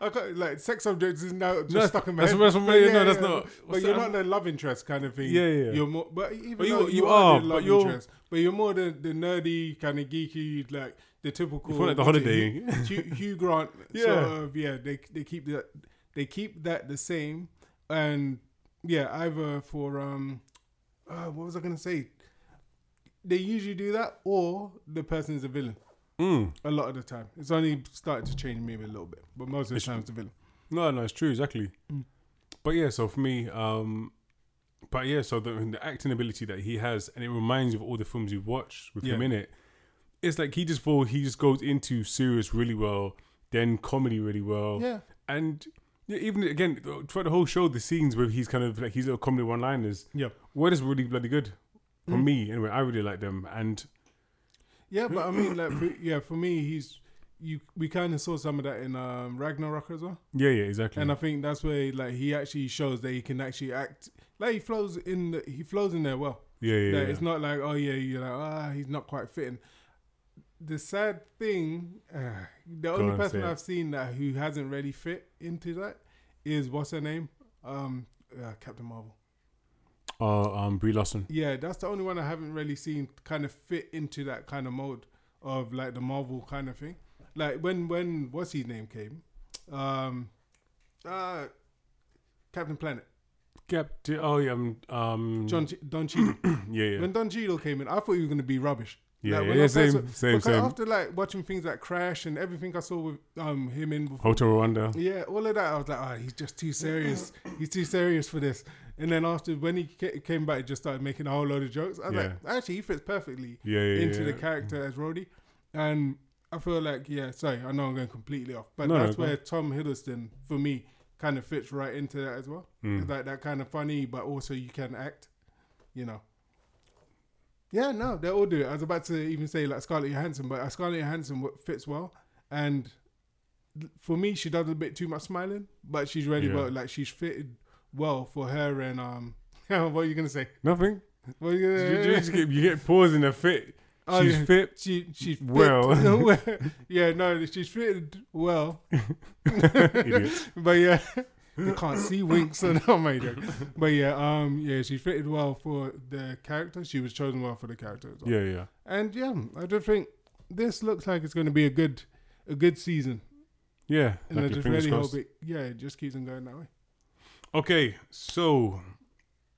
I like sex objects is now just No, stuck in my that's- head. that's But no, that's not- But you're not the love interest kind of thing. Yeah, yeah, yeah. You're more, but even But you- you you, are, are, the but love you're- interest, but you're more the, the nerdy kind of geeky, like the typical. You like the holiday. Hugh, (laughs) Hugh, Hugh Grant. Yeah. Sort of, yeah. They they keep that they keep that the same, and yeah, either for um, uh, what was I gonna say? They usually do that, or the person is a villain. Mm. A lot of the time, it's only started to change maybe a little bit, but most of the It's- time it's a villain. No, no, it's true, exactly. Mm. But yeah, so for me, um, but yeah, so the, the acting ability that he has, and it reminds you of all the films you've watched with him in it. It's like he just fall, he just goes into serious really well, then comedy really well, Yeah, and Yeah, even again throughout the whole show, the scenes where he's kind of like his little comedy one-liners, Yeah. were just really bloody good for Mm. me. Anyway, I really like them, and Yeah, but I mean, like, for, yeah, for me, he's you. We kind of saw some of that in um, Ragnarok as well, yeah, yeah, exactly. and I think that's where like he actually shows that he can actually act. Like he flows in, the, he flows in there well. yeah, yeah, Like, yeah. It's not like oh yeah, you're like ah he's not quite fitting. The sad thing, uh, the Go only on, person. I've seen that who hasn't really fit into that is what's her name, um, uh, Captain Marvel. uh, um, Brie Larson. Yeah, that's the only one I haven't really seen kind of fit into that kind of mode of like the Marvel kind of thing. Like when when what's his name came, um, uh, Captain Planet, Captain. Oh yeah, um, um John Ch- Don Cheadle. (clears throat) yeah, yeah, when Don Cheadle came in, I thought he was gonna be rubbish. Yeah, like, yeah, yeah same, first- same, Because same. after like watching things like Crash and everything I saw with um him in before, Hotel Rwanda. yeah, all of that, I was like, oh, he's just too serious. he's too serious for this. And then after when he came back, he just started making a whole load of jokes. I was like, actually, he fits perfectly Yeah, yeah, into yeah. the character as Rhodey. And I feel like, yeah, sorry, I know I'm going completely off, but No, no, that's go where Tom Hiddleston for me kind of fits right into that as well. Mm. It's like that kind of funny, but also you can act, you know. Yeah, no, they all do it. I was about to even say like Scarlett Johansson, but uh, Scarlett Johansson fits well, and for me, she does a bit too much smiling, but she's really Yeah. well. Like she's fitted well for her and um. (laughs) what are you gonna say? Nothing. What are you You, just get, you get pause in the fit. Oh, She's yeah. fit. She she's fit Well. (laughs) (laughs) yeah, no, she's fitted well. But yeah, you can't see winks, so no, my joke. But yeah, um, yeah, she fitted well for the character. She was chosen well for the character as well. Yeah, yeah. And yeah, I just think this looks like it's going to be a good, a good season, Yeah. and I just really crossed. hope it. Yeah, it just keeps on going that way. Okay, so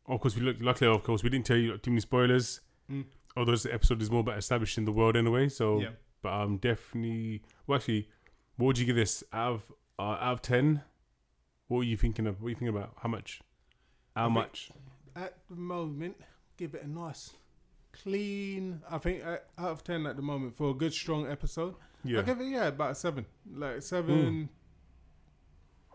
of course we look. Luckily, of course, we didn't tell you too many spoilers. Mm. Although this episode is more about establishing the world anyway. So, yeah, but um, definitely. Well, actually, what would you give this out of uh, out of ten? What were you thinking of? What were you thinking about? How much? How I much? at the moment, give it a nice, clean. I think uh, out of ten at the moment for a good strong episode. Yeah. I give it yeah about seven, like seven,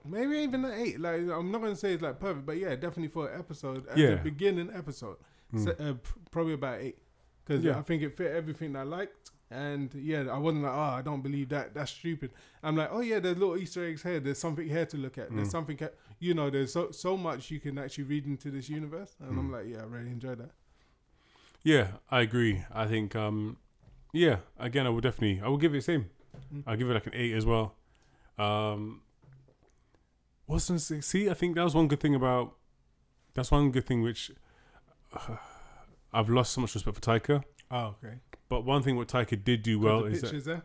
maybe even an eight. Like I'm not gonna say it's like perfect, but yeah, definitely for an episode as Yeah. a beginning episode, Mm. se- uh, probably about eight, because Yeah. I think it fit everything I liked. And yeah, I wasn't like, oh, I don't believe that. That's stupid. I'm like, oh yeah, there's little Easter eggs here. There's something here to look at. There's Mm. something, ca- you know, there's so so much you can actually read into this universe. And I'm Mm. like, yeah, I really enjoyed that. Yeah, I agree. I think, um, yeah, again, I would definitely, I would give it the same. Mm. I'll give it like an eight as well. Um, say? See, I think that was one good thing about. That's one good thing which uh, (sighs) I've lost so much respect for Taika. Oh, okay. But one thing what Taika did do well the is that,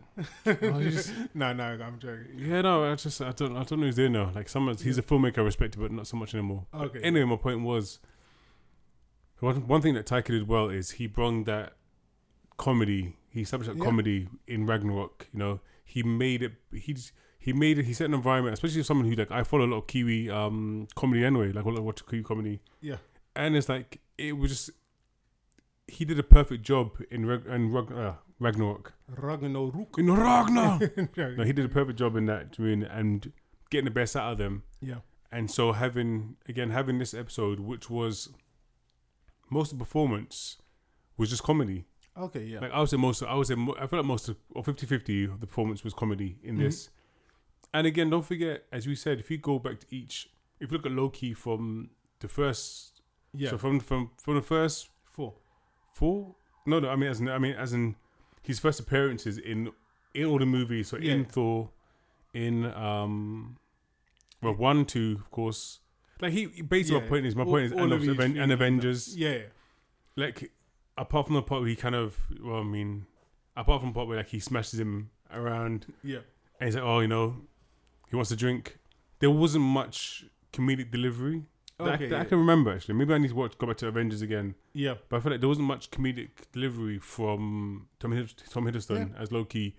there. Oh, (laughs) just- no, no, I'm joking. yeah, no, I just I don't I don't know who's there now. Like someone, he's a filmmaker I respect, but not so much anymore. But Okay. anyway, my point was one one thing that Taika did well is he brought that comedy. He established that Yeah. comedy in Ragnarok. You know, he made it. He he made it. He set an environment, especially for someone who like I follow a lot of Kiwi um comedy anyway. Like I watch Kiwi comedy, Yeah. and it's like it was just. He did a perfect job in Rag- in Rag- uh, Ragnarok. Ragnarok. In Ragnar. (laughs) no, he did a perfect job in that, and getting the best out of them. Yeah. And so having again having this episode, which was most of the performance was just comedy. Okay, yeah. Like I would say most, of, I would say mo- I feel like most of or 50-50 of the performance was comedy in this. And again, don't forget, as we said, if you go back to each, if you look at Loki from the first, yeah. so from from from the first Four. Four, no, no, I mean as in, I mean as in his first appearances in in all the movies. So in Thor, in um, well one, two, of course. Like he basically my Yeah. point is my All- point is all and, of Aven- and. Avengers. Yeah. Like apart from the part where he kind of well, I mean, apart from the part where like he smashes him around Yeah. and he's like, oh, you know, he wants to drink. There wasn't much comedic delivery that, I, Okay. that I can remember actually. Maybe I need to watch go back to Avengers again. yeah. But I feel like there wasn't much comedic delivery from Tom, Hidd- Tom Hiddleston as Loki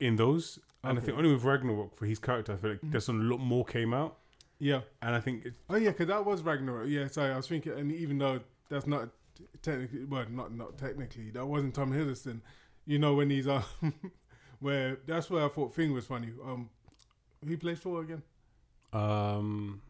in those. And I Okay. think only with Ragnarok for his character, I feel like Mhm. there's a lot more came out. Yeah. And I think it, Oh yeah, because that was Ragnarok. Yeah, sorry, I was thinking, and even though that's not technically, well, not not technically, that wasn't Tom Hiddleston. You know when he's um, (laughs) where that's where I thought Thing was funny. Um, who plays Thor again? Um,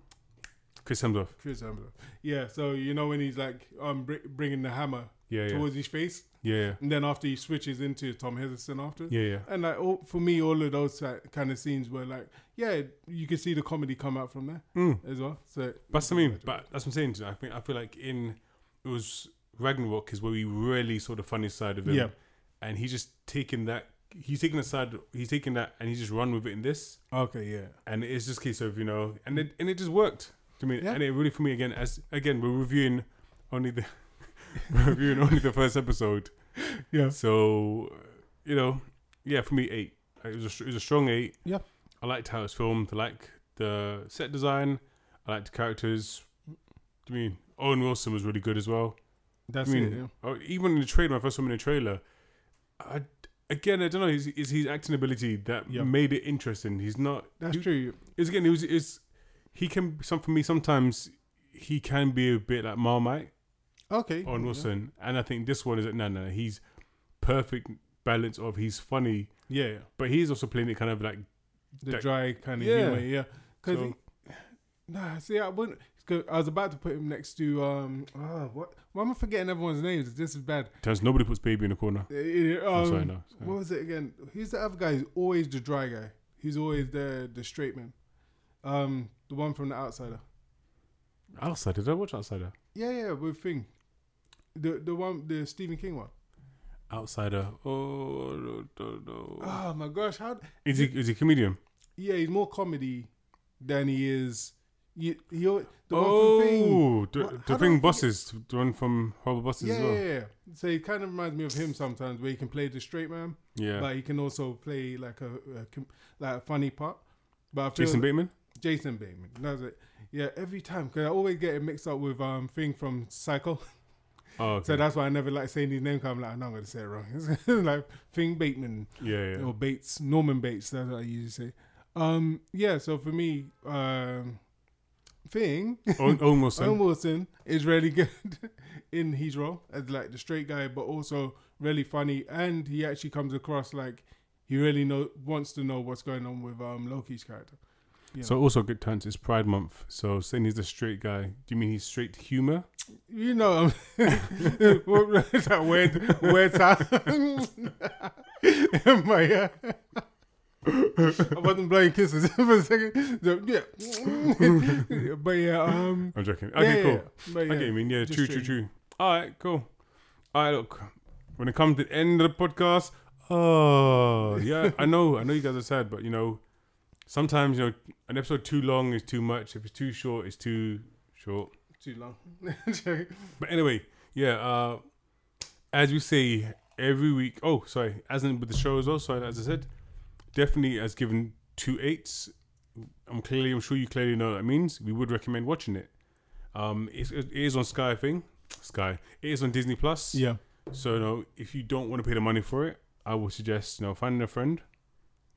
Chris Hemsworth. Chris Hemsworth. Yeah, so you know when he's like um br- bringing the hammer Yeah, yeah, towards his face, yeah, yeah, and then after he switches into Tom Hiddleston after. yeah, yeah. And like all, for me, all of those like, kind of scenes were like, yeah, you can see the comedy come out from there Mm. as well. So That's what I mean. But that's what I'm saying. I think I feel like in it was Ragnarok is where we really saw the funny side of him. Yeah. And he's just taking that. He's taking the side. He's taking that, and he just run with it in this. okay, yeah, And it's just a case of you know, and it and it just worked to me. Yeah. And it really for me again as again we're reviewing only the (laughs) we're reviewing only the first episode. yeah, So you know, yeah, for me eight. It was a it was a strong eight. Yeah. I liked how it's filmed. I like the set design. I liked the characters. I mean, Owen Wilson was really good as well. that's I mean, it. Yeah. Oh, even in the trailer, my first time in the trailer, I, again, I don't know, is, is his acting ability that Yeah. made it interesting. He's not. That's he, true. It's again, it was. Is he can some for me sometimes he can be a bit like Marmite Okay, on yeah. Wilson, and I think this one is it no, no, he's perfect balance of he's funny, Yeah, yeah. but he's also playing it kind of like the That- dry kind of Yeah. humor. Yeah, because So- (sighs) nah, see, I wouldn't. 'cause I was about to put him next to um. Oh, what? Why am I forgetting everyone's names? This is bad. Turns nobody puts baby in the corner. Uh, I'm um, sorry, no. sorry. What was it again? Who's the other guy? He's always the dry guy. He's always the the straight man. Um, the one from the outsider. Outsider, did I watch Outsider? Yeah, yeah, with thing. The the one the Stephen King one. Outsider. Oh no, no, no. Oh my gosh, how? Is he is he a comedian? Yeah, he's more comedy than he is. You, he, the one from Thing. Oh, the, What- the how do I thing bosses, the one from Horrible Bosses Yeah, as well. yeah, yeah. So he kind of reminds me of him sometimes, where he can play the straight man, Yeah. but he can also play like a, a like a funny part. But I feel Jason Bateman. Jason Bateman. That's it. Yeah, every time because I always get it mixed up with um thing from Psycho. (laughs) Oh, okay. So that's why I never like saying his name. Cause I'm like, I'm not gonna say it wrong. It's (laughs) like Thing Bateman yeah, yeah. or Bates, Norman Bates. That's what I usually say. Um, yeah. So for me, um, Thing Owen (laughs) Wilson. Owen Wilson is really good in his role as like the straight guy, but also really funny, and he actually comes across like he really know wants to know what's going on with um Loki's character. So also good times. It's Pride Month. So saying he's a straight guy. Do you mean he's straight humor? You know, (laughs) that weird, weird sound? (laughs) but yeah, I wasn't blowing kisses (laughs) for a second. So, yeah, but yeah, um, I'm joking. Okay, yeah, cool. yeah. Yeah, I get you mean. Yeah, true, true, true. All right, cool. All right, look. When it comes to the end of the podcast, oh yeah, I know, I know you guys are sad, but you know, sometimes you know, an episode too long is too much. If it's too short, it's too short. too long. (laughs) But anyway, yeah. Uh, as we say every week. Oh, sorry. As in with the show as well. Sorry, as I said, definitely has given two eights. I'm clearly, I'm sure you clearly know what that means. We would recommend watching it. Um, it's, it is on Sky thing. Sky. It is on Disney Plus. yeah, So, you know, if you don't want to pay the money for it, I would suggest, you know, finding a friend.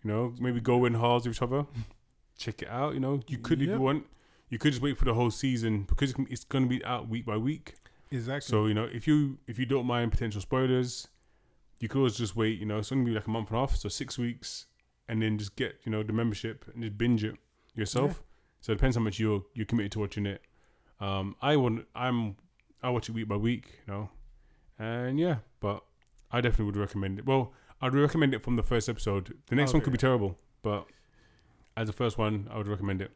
You know, maybe go in halves with each other. (laughs) Check it out. You know, you could if Yep. you want. You could just wait for the whole season because it's going to be out week by week. exactly. So you know, if you if you don't mind potential spoilers, you could always just wait. You know, it's only be like a month and a half, so six weeks, and then just get you know the membership and just binge it yourself. So it depends how much you're you're committed to watching it. Um, I want I'm I watch it week by week, you know, and yeah, but I definitely would recommend it. Well, I'd recommend it from the first episode. The next one could be terrible, but as the first one, I would recommend it.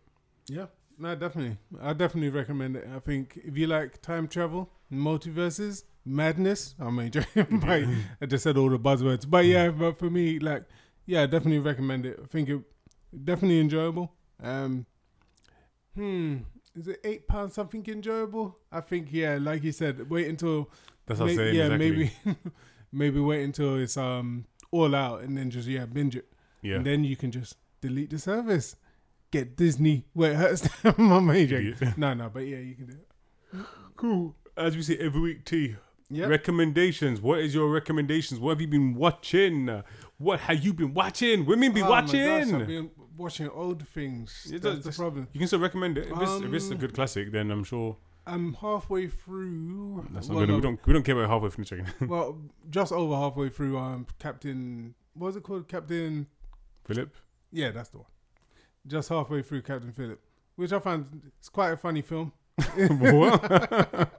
Yeah, no, definitely. I definitely recommend it. I think if you like time travel, multiverses, madness, I mean, (laughs) but (laughs) I just said all the buzzwords. But yeah, but for me, like, yeah, I definitely recommend it. I think it definitely enjoyable. Um, hmm, is it eight pounds something enjoyable? I think yeah, like you said, wait until That's what I'm saying. yeah, exactly. maybe (laughs) maybe wait until it's um all out and then just yeah binge it. Yeah. And then you can just delete the service. Get Disney where it hurts (laughs) my major. No, no, but yeah, you can do it. Cool. As we say every week, T. Yeah. Recommendations. What is your recommendations? What have you been watching? What have you been watching? Women be Oh my gosh, watching. I've been watching old things. That's the problem. you can still recommend it. If, it's, if it's a Um, good classic, then I'm sure I'm halfway through. that's not well, good. We don't we don't care about halfway finished (laughs) checking. well, just over halfway through. Um, Captain. What was it called? Captain. Philip. Yeah, that's the one. Just halfway through Captain Philip. which I found it's quite a funny film. (laughs) what? is, that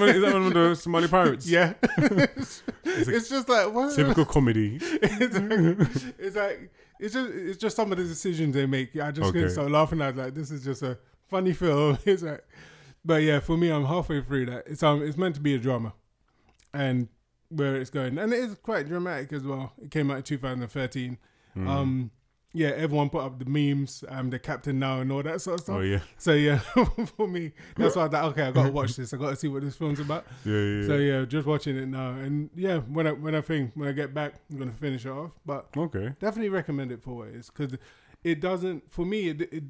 one, is that one of the Somali pirates? Yeah, (laughs) it's, It's just like what? typical comedy. it's, like, it's like it's just it's just some of the decisions they make. I just Okay. stop laughing. I was like, this is just a funny film. It's like, but yeah, for me, I'm halfway through that. It's um, it's meant to be a drama, and where it's going, and it is quite dramatic as well. It came out in 2013. Mm. Um, yeah, everyone put up the memes, um, the captain now and all that sort of stuff. oh yeah, So yeah, (laughs) for me, that's why I thought, okay, I gotta watch this. I gotta see what this film's about. (laughs) yeah, yeah. So yeah, just watching it now, and yeah, when I when I think when I get back, I'm gonna finish it off. But okay. definitely recommend it for what it is because it doesn't for me. It, it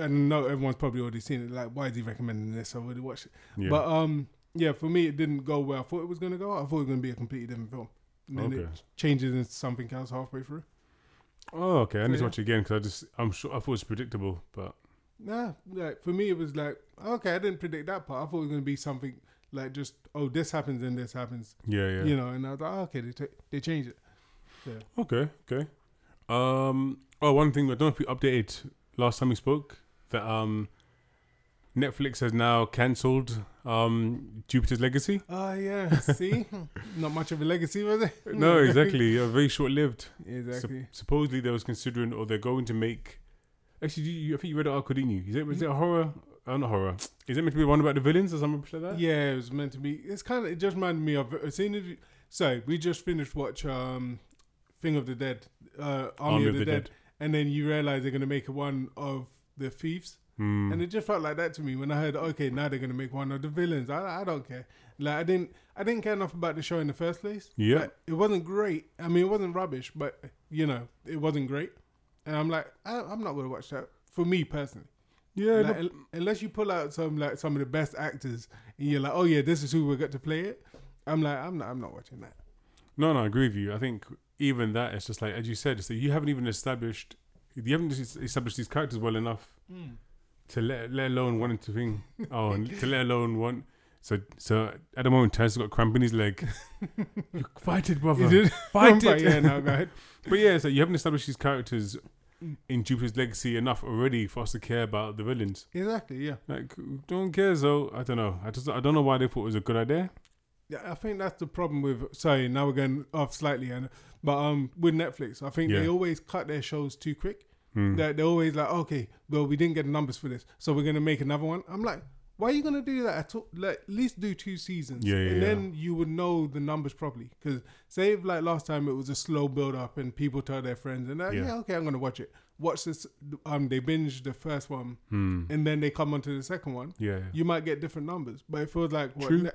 I no, everyone's probably already seen it. Like, why is he recommending this? I already watched it. Yeah. But um, yeah, for me, it didn't go where I thought it was gonna go. I thought it was gonna be a completely different film. And then okay. it changes into something else halfway through. Oh, okay. I need to watch it again because I just I'm sure I thought it was predictable, but Nah, like for me, it was like okay, I didn't predict that part. I thought it was gonna be something like just oh, this happens and this happens, yeah, yeah. you know. And I was like, oh, okay, they ta- they changed it. Yeah. Okay, okay. Um. Oh, one thing I don't know if we updated last time we spoke that um, Netflix has now cancelled um Jupiter's Legacy. Oh yeah, see, (laughs) not much of a legacy was it? (laughs) No, exactly. uh, very (laughs) short lived. exactly. Supposedly they was considering or they're going to make. Actually, you, you- I think you read it out, Codini. Is it was it a horror? Oh, not horror. Is it meant to be one about the villains or something like that? Yeah, it was meant to be. It's kind of. It just reminded me of. As soon as you, so we just finished watch um, Thing of the Dead, uh, Army, of the, Dead, and then you realize they're gonna make one of the thieves, Hmm. and it just felt like that to me when I heard, okay, now they're gonna make one of the villains. I, I don't care. Like I didn't, I didn't care enough about the show in the first place. Yeah. Like, it wasn't great. I mean, it wasn't rubbish, but you know, it wasn't great. And I'm like, I, I'm not gonna watch that. For me personally, yeah. Like, no- un- unless you pull out some like some of the best actors, and you're like, oh yeah, this is who we got to play it. I'm like, I'm not, I'm not watching that. No, no, I agree with you. I think even that, it's just like as you said, it's that you haven't even established, you haven't established these characters well enough hmm. to let let alone wanting to think. (laughs) Oh, to let alone want. So so at the moment, Taz got cramp in his leg. (laughs) you fight it, brother. You did? (laughs) Fight oh it. yeah, no, go ahead. But yeah, so you haven't established these characters hmm. in Jupiter's legacy enough already for us to care about the villains. Exactly, yeah. Like, don't care. So I don't know. I just I don't know why they thought it was a good idea. Yeah, I think that's the problem with. Sorry, now we're going off slightly, and but um, with Netflix, I think they always cut their shows too quick. Hmm. They're, they're always like, okay, well, we didn't get the numbers for this, so we're gonna make another one. I'm like, why are you gonna do that at all? Like, at least do two seasons, Yeah, yeah, and yeah. then you would know the numbers properly. Because say if like last time it was a slow build up, and people tell their friends, and they're, Yeah. yeah. okay, I'm gonna watch it. Watch this. Um, they binge the first one, Hmm. and then they come onto the second one. Yeah. yeah. You might get different numbers, but it feels like what True. Ne-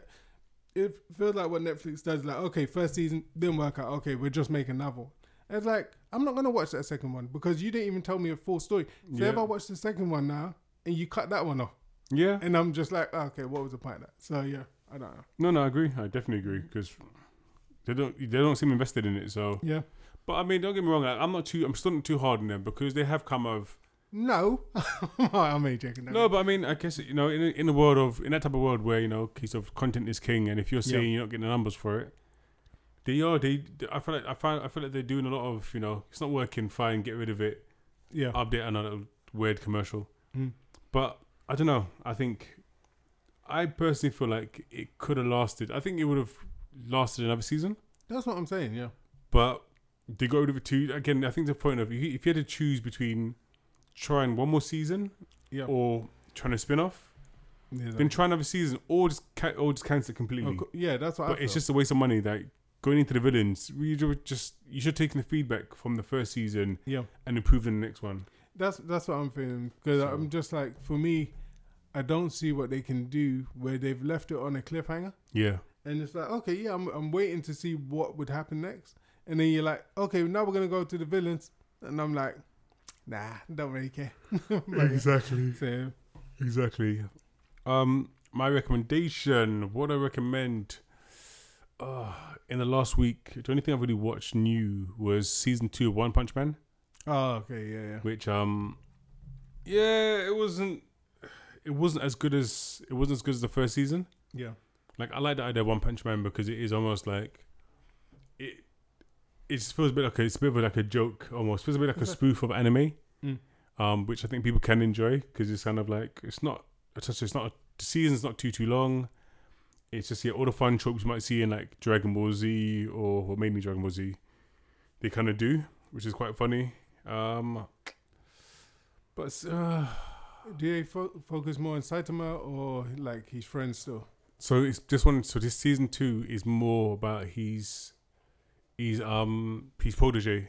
it feels like what Netflix does. Like, okay, first season didn't work out. Okay, we're just making another one. It's like I'm not gonna watch that second one because you didn't even tell me a full story. So Yeah. if I watch the second one now and you cut that one off, Yeah. and I'm just like, oh, okay, what was the point of that? So yeah, I don't know. No, no, I agree. I definitely agree because they don't they don't seem invested in it. So, Yeah, but I mean, don't get me wrong. I'm not too. I'm still not too hard on them because they have come of. No, (laughs) I'm only joking. No, but I mean, I guess you know, in in the world of in that type of world where you know, case of content is king, and if you're saying Yeah. you're not getting the numbers for it, they are. They. I feel like I find I feel like they're doing a lot of you know, it's not working. Fine, get rid of it. yeah, Update another weird commercial. Mm. But I don't know. I think I personally feel like it could have lasted. I think it would have lasted another season. that's what I'm saying. Yeah, But they got rid of it too. Again, I think the point of if you had to choose between trying one more season yeah, or trying to spin off, yeah, then try another season or just ca- or just cancel it completely. Oh, Cou- yeah, that's what. but it's just a waste of money. Like going into the villains, you ju- just you should take the feedback from the first season yeah. and improve in the next one. That's that's what I'm feeling because So- I'm just like for me, I don't see what they can do where they've left it on a cliffhanger, Yeah, and it's like okay, yeah, I'm I'm waiting to see what would happen next, and then you're like, okay, now we're gonna go to the villains, and I'm like, nah, don't really care. (laughs) Exactly, so, exactly. Um, my recommendation. What I recommend. Uh, in the last week, the only thing I've really watched new was season two of One Punch Man. oh okay, yeah, yeah, which um yeah it wasn't it wasn't as good as it wasn't as good as the first season yeah, like i like the idea of one punch man because it is almost like it it just feels a bit like a, it's a bit of like a joke almost feels a bit like a spoof of anime Mm. um, which I think people can enjoy because it's kind of like it's not it's not the season's not too too long. It's just yeah, all the fun tropes you might see in like Dragon Ball Z or, or mainly Dragon Ball Z. They kind of do, which is quite funny. Um, but uh, Do they fo- focus more on Saitama or like his friends still? so it's this one. So this season two is more about his he's um his protege.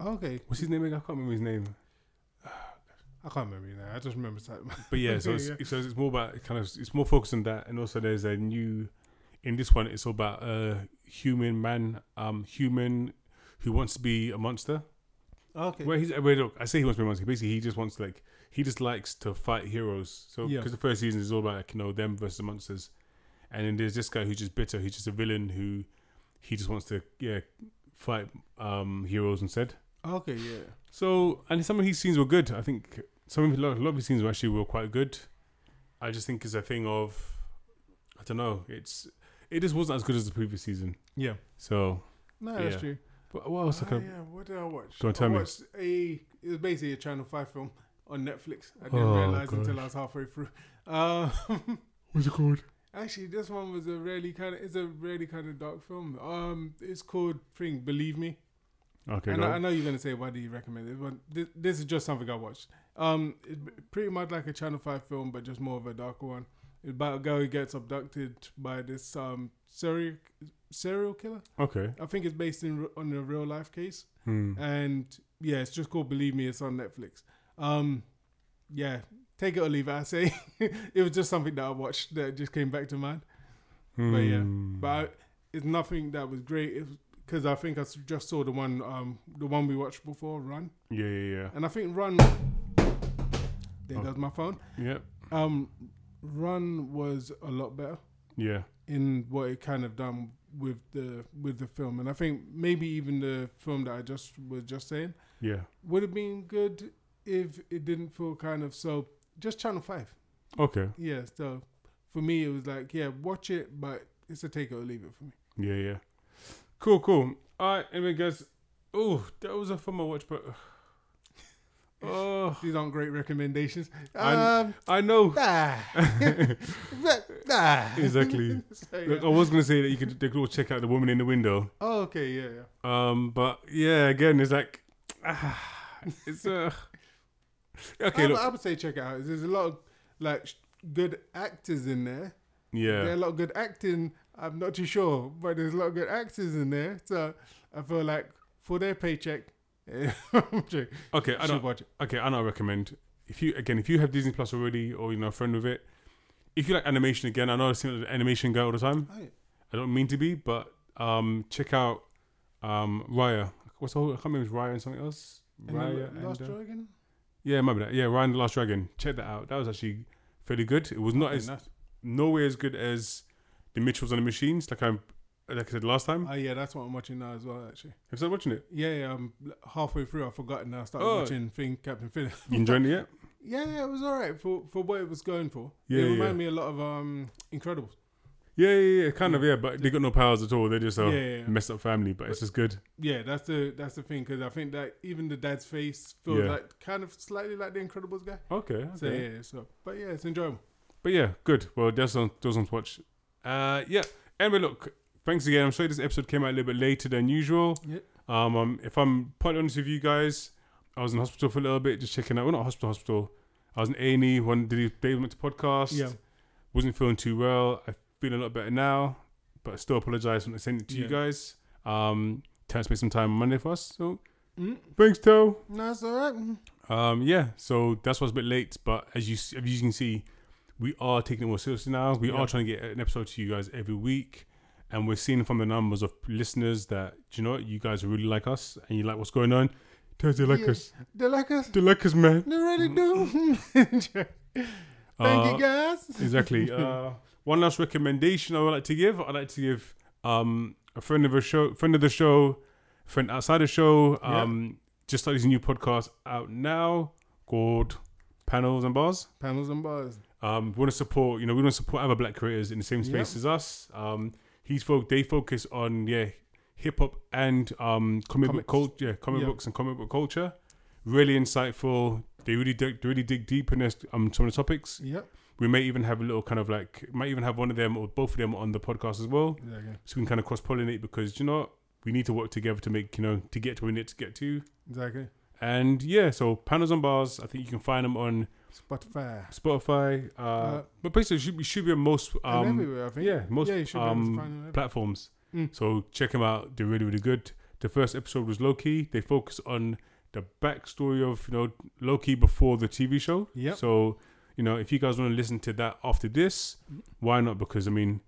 Okay, What's his name? again? I can't remember his name. I can't remember now. I just remember Saitama. But yeah, so it's, (laughs) Yeah. so it's more about kind of it's more focused on that, and also there's a new in this one. It's all about a human man, um, human who wants to be a monster. Okay. Well, he's wait, look, I say he wants to be a monster. Basically, he just wants to like he just likes to fight heroes. So Yeah. because the first season is all about like, you know them versus the monsters, and then there's this guy who's just bitter. He's just a villain who he just wants to yeah fight um heroes instead. Okay, yeah. So, and some of his scenes were good. I think some of a lot, a lot of his scenes were actually were quite good. I just think it's a thing of, I don't know. It's it just wasn't as good as the previous season. Yeah. So, No, that's true. but what else? I Ah, yeah, what did I watch? Go on, tell I me. watched a. It was basically a Channel Five film on Netflix. I didn't Oh, realize until. I was halfway through. Uh, (laughs) What's it called? Actually, this one was a really kind of. It's a really kind of dark film. Um, it's called thing. Believe me. Okay, I know, I know you're gonna say why do you recommend it, but this, this is just something I watched. Um, it's pretty much like a Channel Five film, but just more of a darker one. It's about a girl who gets abducted by this um serial serial killer. okay. I think it's based in on a real life case, Hmm. and yeah, it's just called Believe Me. It's on Netflix. Um, yeah, take it or leave it. I say (laughs) it was just something that I watched that just came back to mind. but yeah, Hmm. But I, it's nothing that was great. Because I think I just saw the one, um, the one we watched before, Run, yeah, yeah, yeah. and I think Run. There Oh. goes my phone. yeah, Um, Run was a lot better yeah, in what it kind of done with the with the film, and I think maybe even the film that I just was just saying yeah. would have been good if it didn't feel kind of so. Just Channel Five, Okay. yeah. So for me, it was like, yeah, watch it, but it's a take it or leave it for me. Yeah, yeah. Cool, cool. All right, anyway, guys. Oh, that was a fun watch, but. (laughs) Oh, These aren't great recommendations. I'm- Um, I know. ah, (laughs) ah. Exactly. (laughs) So, yeah. Look, I was gonna say that you could they could all check out the woman in the window. Oh, okay, yeah, yeah. Um, but yeah, again, it's like, ah, (sighs) it's uh, okay. I, Look, I would say check it out. There's a lot of like good actors in there. There are yeah, a lot of good acting. I'm not too sure, but there's a lot of good actors in there. So I feel like for their paycheck, (laughs) okay. I don't. watch it. Okay, I don't recommend. If you again, if you have Disney Plus already, or you know, a friend with it, if you like animation again, I know I see the animation guy all the time. Oh, yeah. I don't mean to be, but um, check out um Raya. What's the whole? I can't remember. Raya and something else. And Raya the Last and, uh, Dragon. Yeah, maybe that. Yeah, Raya the Last Dragon. Check that out. That was actually fairly good. It was not as nice. nowhere as good as the Mitchells and the Machines. Like I'm, like I said last time. Oh yeah, that's what I'm watching now as well. Actually, Have you started watching it? yeah, yeah. I'm halfway through. I forgot and I started Oh. watching thing Captain Phillip. You enjoying it yet? (laughs) Yeah, yeah, it was alright for for what it was going for. Yeah, it yeah, reminded yeah. me a lot of um Incredibles. Yeah, yeah, yeah. Kind of, yeah. But they got no powers at all. They're just a Yeah, yeah, yeah. messed up family. But it's just good. Yeah, that's the that's the thing because I think that even the dad's face feels Yeah. like kind of slightly like the Incredibles guy. Okay. okay. So yeah, so but yeah, it's enjoyable. But yeah, good. Well, there's on those ones to watch. Uh, yeah. Anyway, look. Thanks again. I'm sorry this episode came out a little bit later than usual. Yep. Um, um, if I'm quite honest with you guys, I was in hospital for a little bit, just checking out. Well, not hospital, hospital. I was in A and E day. David went to podcast. Yeah. Wasn't feeling too well. I feel a lot better now, but I still apologize for not sending it to you guys. Um, Terrence made some time on Monday for us, so Mm, thanks, Toe. no, it's alright. Mm. Um, yeah, so that's what's a bit late, but as you as you can see, we are taking it more seriously now. We Yeah. are trying to get an episode to you guys every week, and we're seeing from the numbers of listeners that you know what, you guys really like us and you like what's going on. They like Yeah. us. They like us. They like us, man. They really do. (laughs) (laughs) Thank Uh, you guys. exactly. (laughs) Uh, one last recommendation I would like to give. I'd like to give um, a friend of the show, friend of the show, friend outside the show. Um, just started his new podcast out now called Panels and Bars. Panels and bars. Um, we want to support, you know, we want to support other black creators in the same space Yep. as us. Um, he's folk, they focus on yeah, hip hop and um, comic book culture, yeah, comic Yeah. books and comic book culture, really insightful. They really dig, they really dig deep in this, um, some of the topics. Yep. We may even have a little kind of like, might even have one of them or both of them on the podcast as well, Yeah, okay. so we can kind of cross pollinate because you know what? we need to work together to make you know to get to where we need to get to. Exactly. And yeah, so panels on bars. I think you can find them on Spotify. Spotify, uh, Uh, but basically, should be should be on most um, everywhere, I think. yeah most yeah, you should be able to um, platforms. Mm. So check them out. They're really, really good. The first episode was Loki. They focus on the backstory of you know Loki before the TV show. Yeah. So you know if you guys want to listen to that after this, why not? Because I mean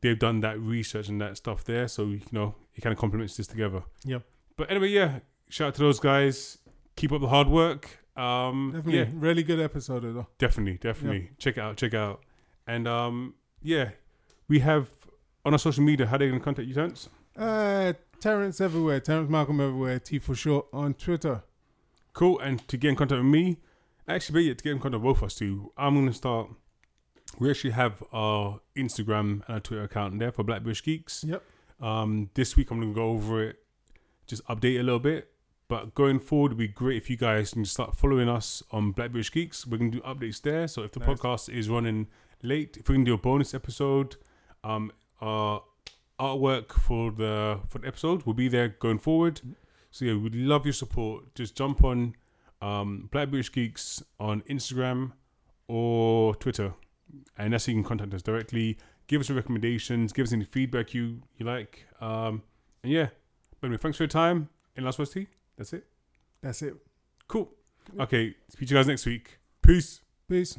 they've done that research and that stuff there. So you know it kind of complements this together. Yep. But anyway, yeah. Shout out to those guys. Keep up the hard work. Um, Definitely. yeah, Really good episode, though. definitely, definitely. Check it out, check it out. And um, yeah, we have on our social media. How they gonna contact you, Terrence? Uh, Terrence everywhere. Terrence Malcolm everywhere. T for short on Twitter. Cool. And to get in contact with me, actually, yeah, to get in contact with both of us too, I'm gonna start. We actually have our Instagram and our Twitter account there for Black British Geeks. Yep. Um, this week I'm gonna go over it, just update a little bit. But going forward, it'd be great if you guys can start following us on Black British Geeks. We're gonna do updates there. So if the Nice. podcast is running late, if we can do a bonus episode, um, our artwork for the for the episode will be there going forward. So yeah, we'd love your support. Just jump on um, Black British Geeks on Instagram or Twitter, and that's how you can contact us directly. Give us your recommendations. Give us any feedback you you like. Um, and yeah, but anyway, thanks for your time. In last words, T. That's it. That's it. Cool. Okay, speak to you guys next week. Peace. Peace.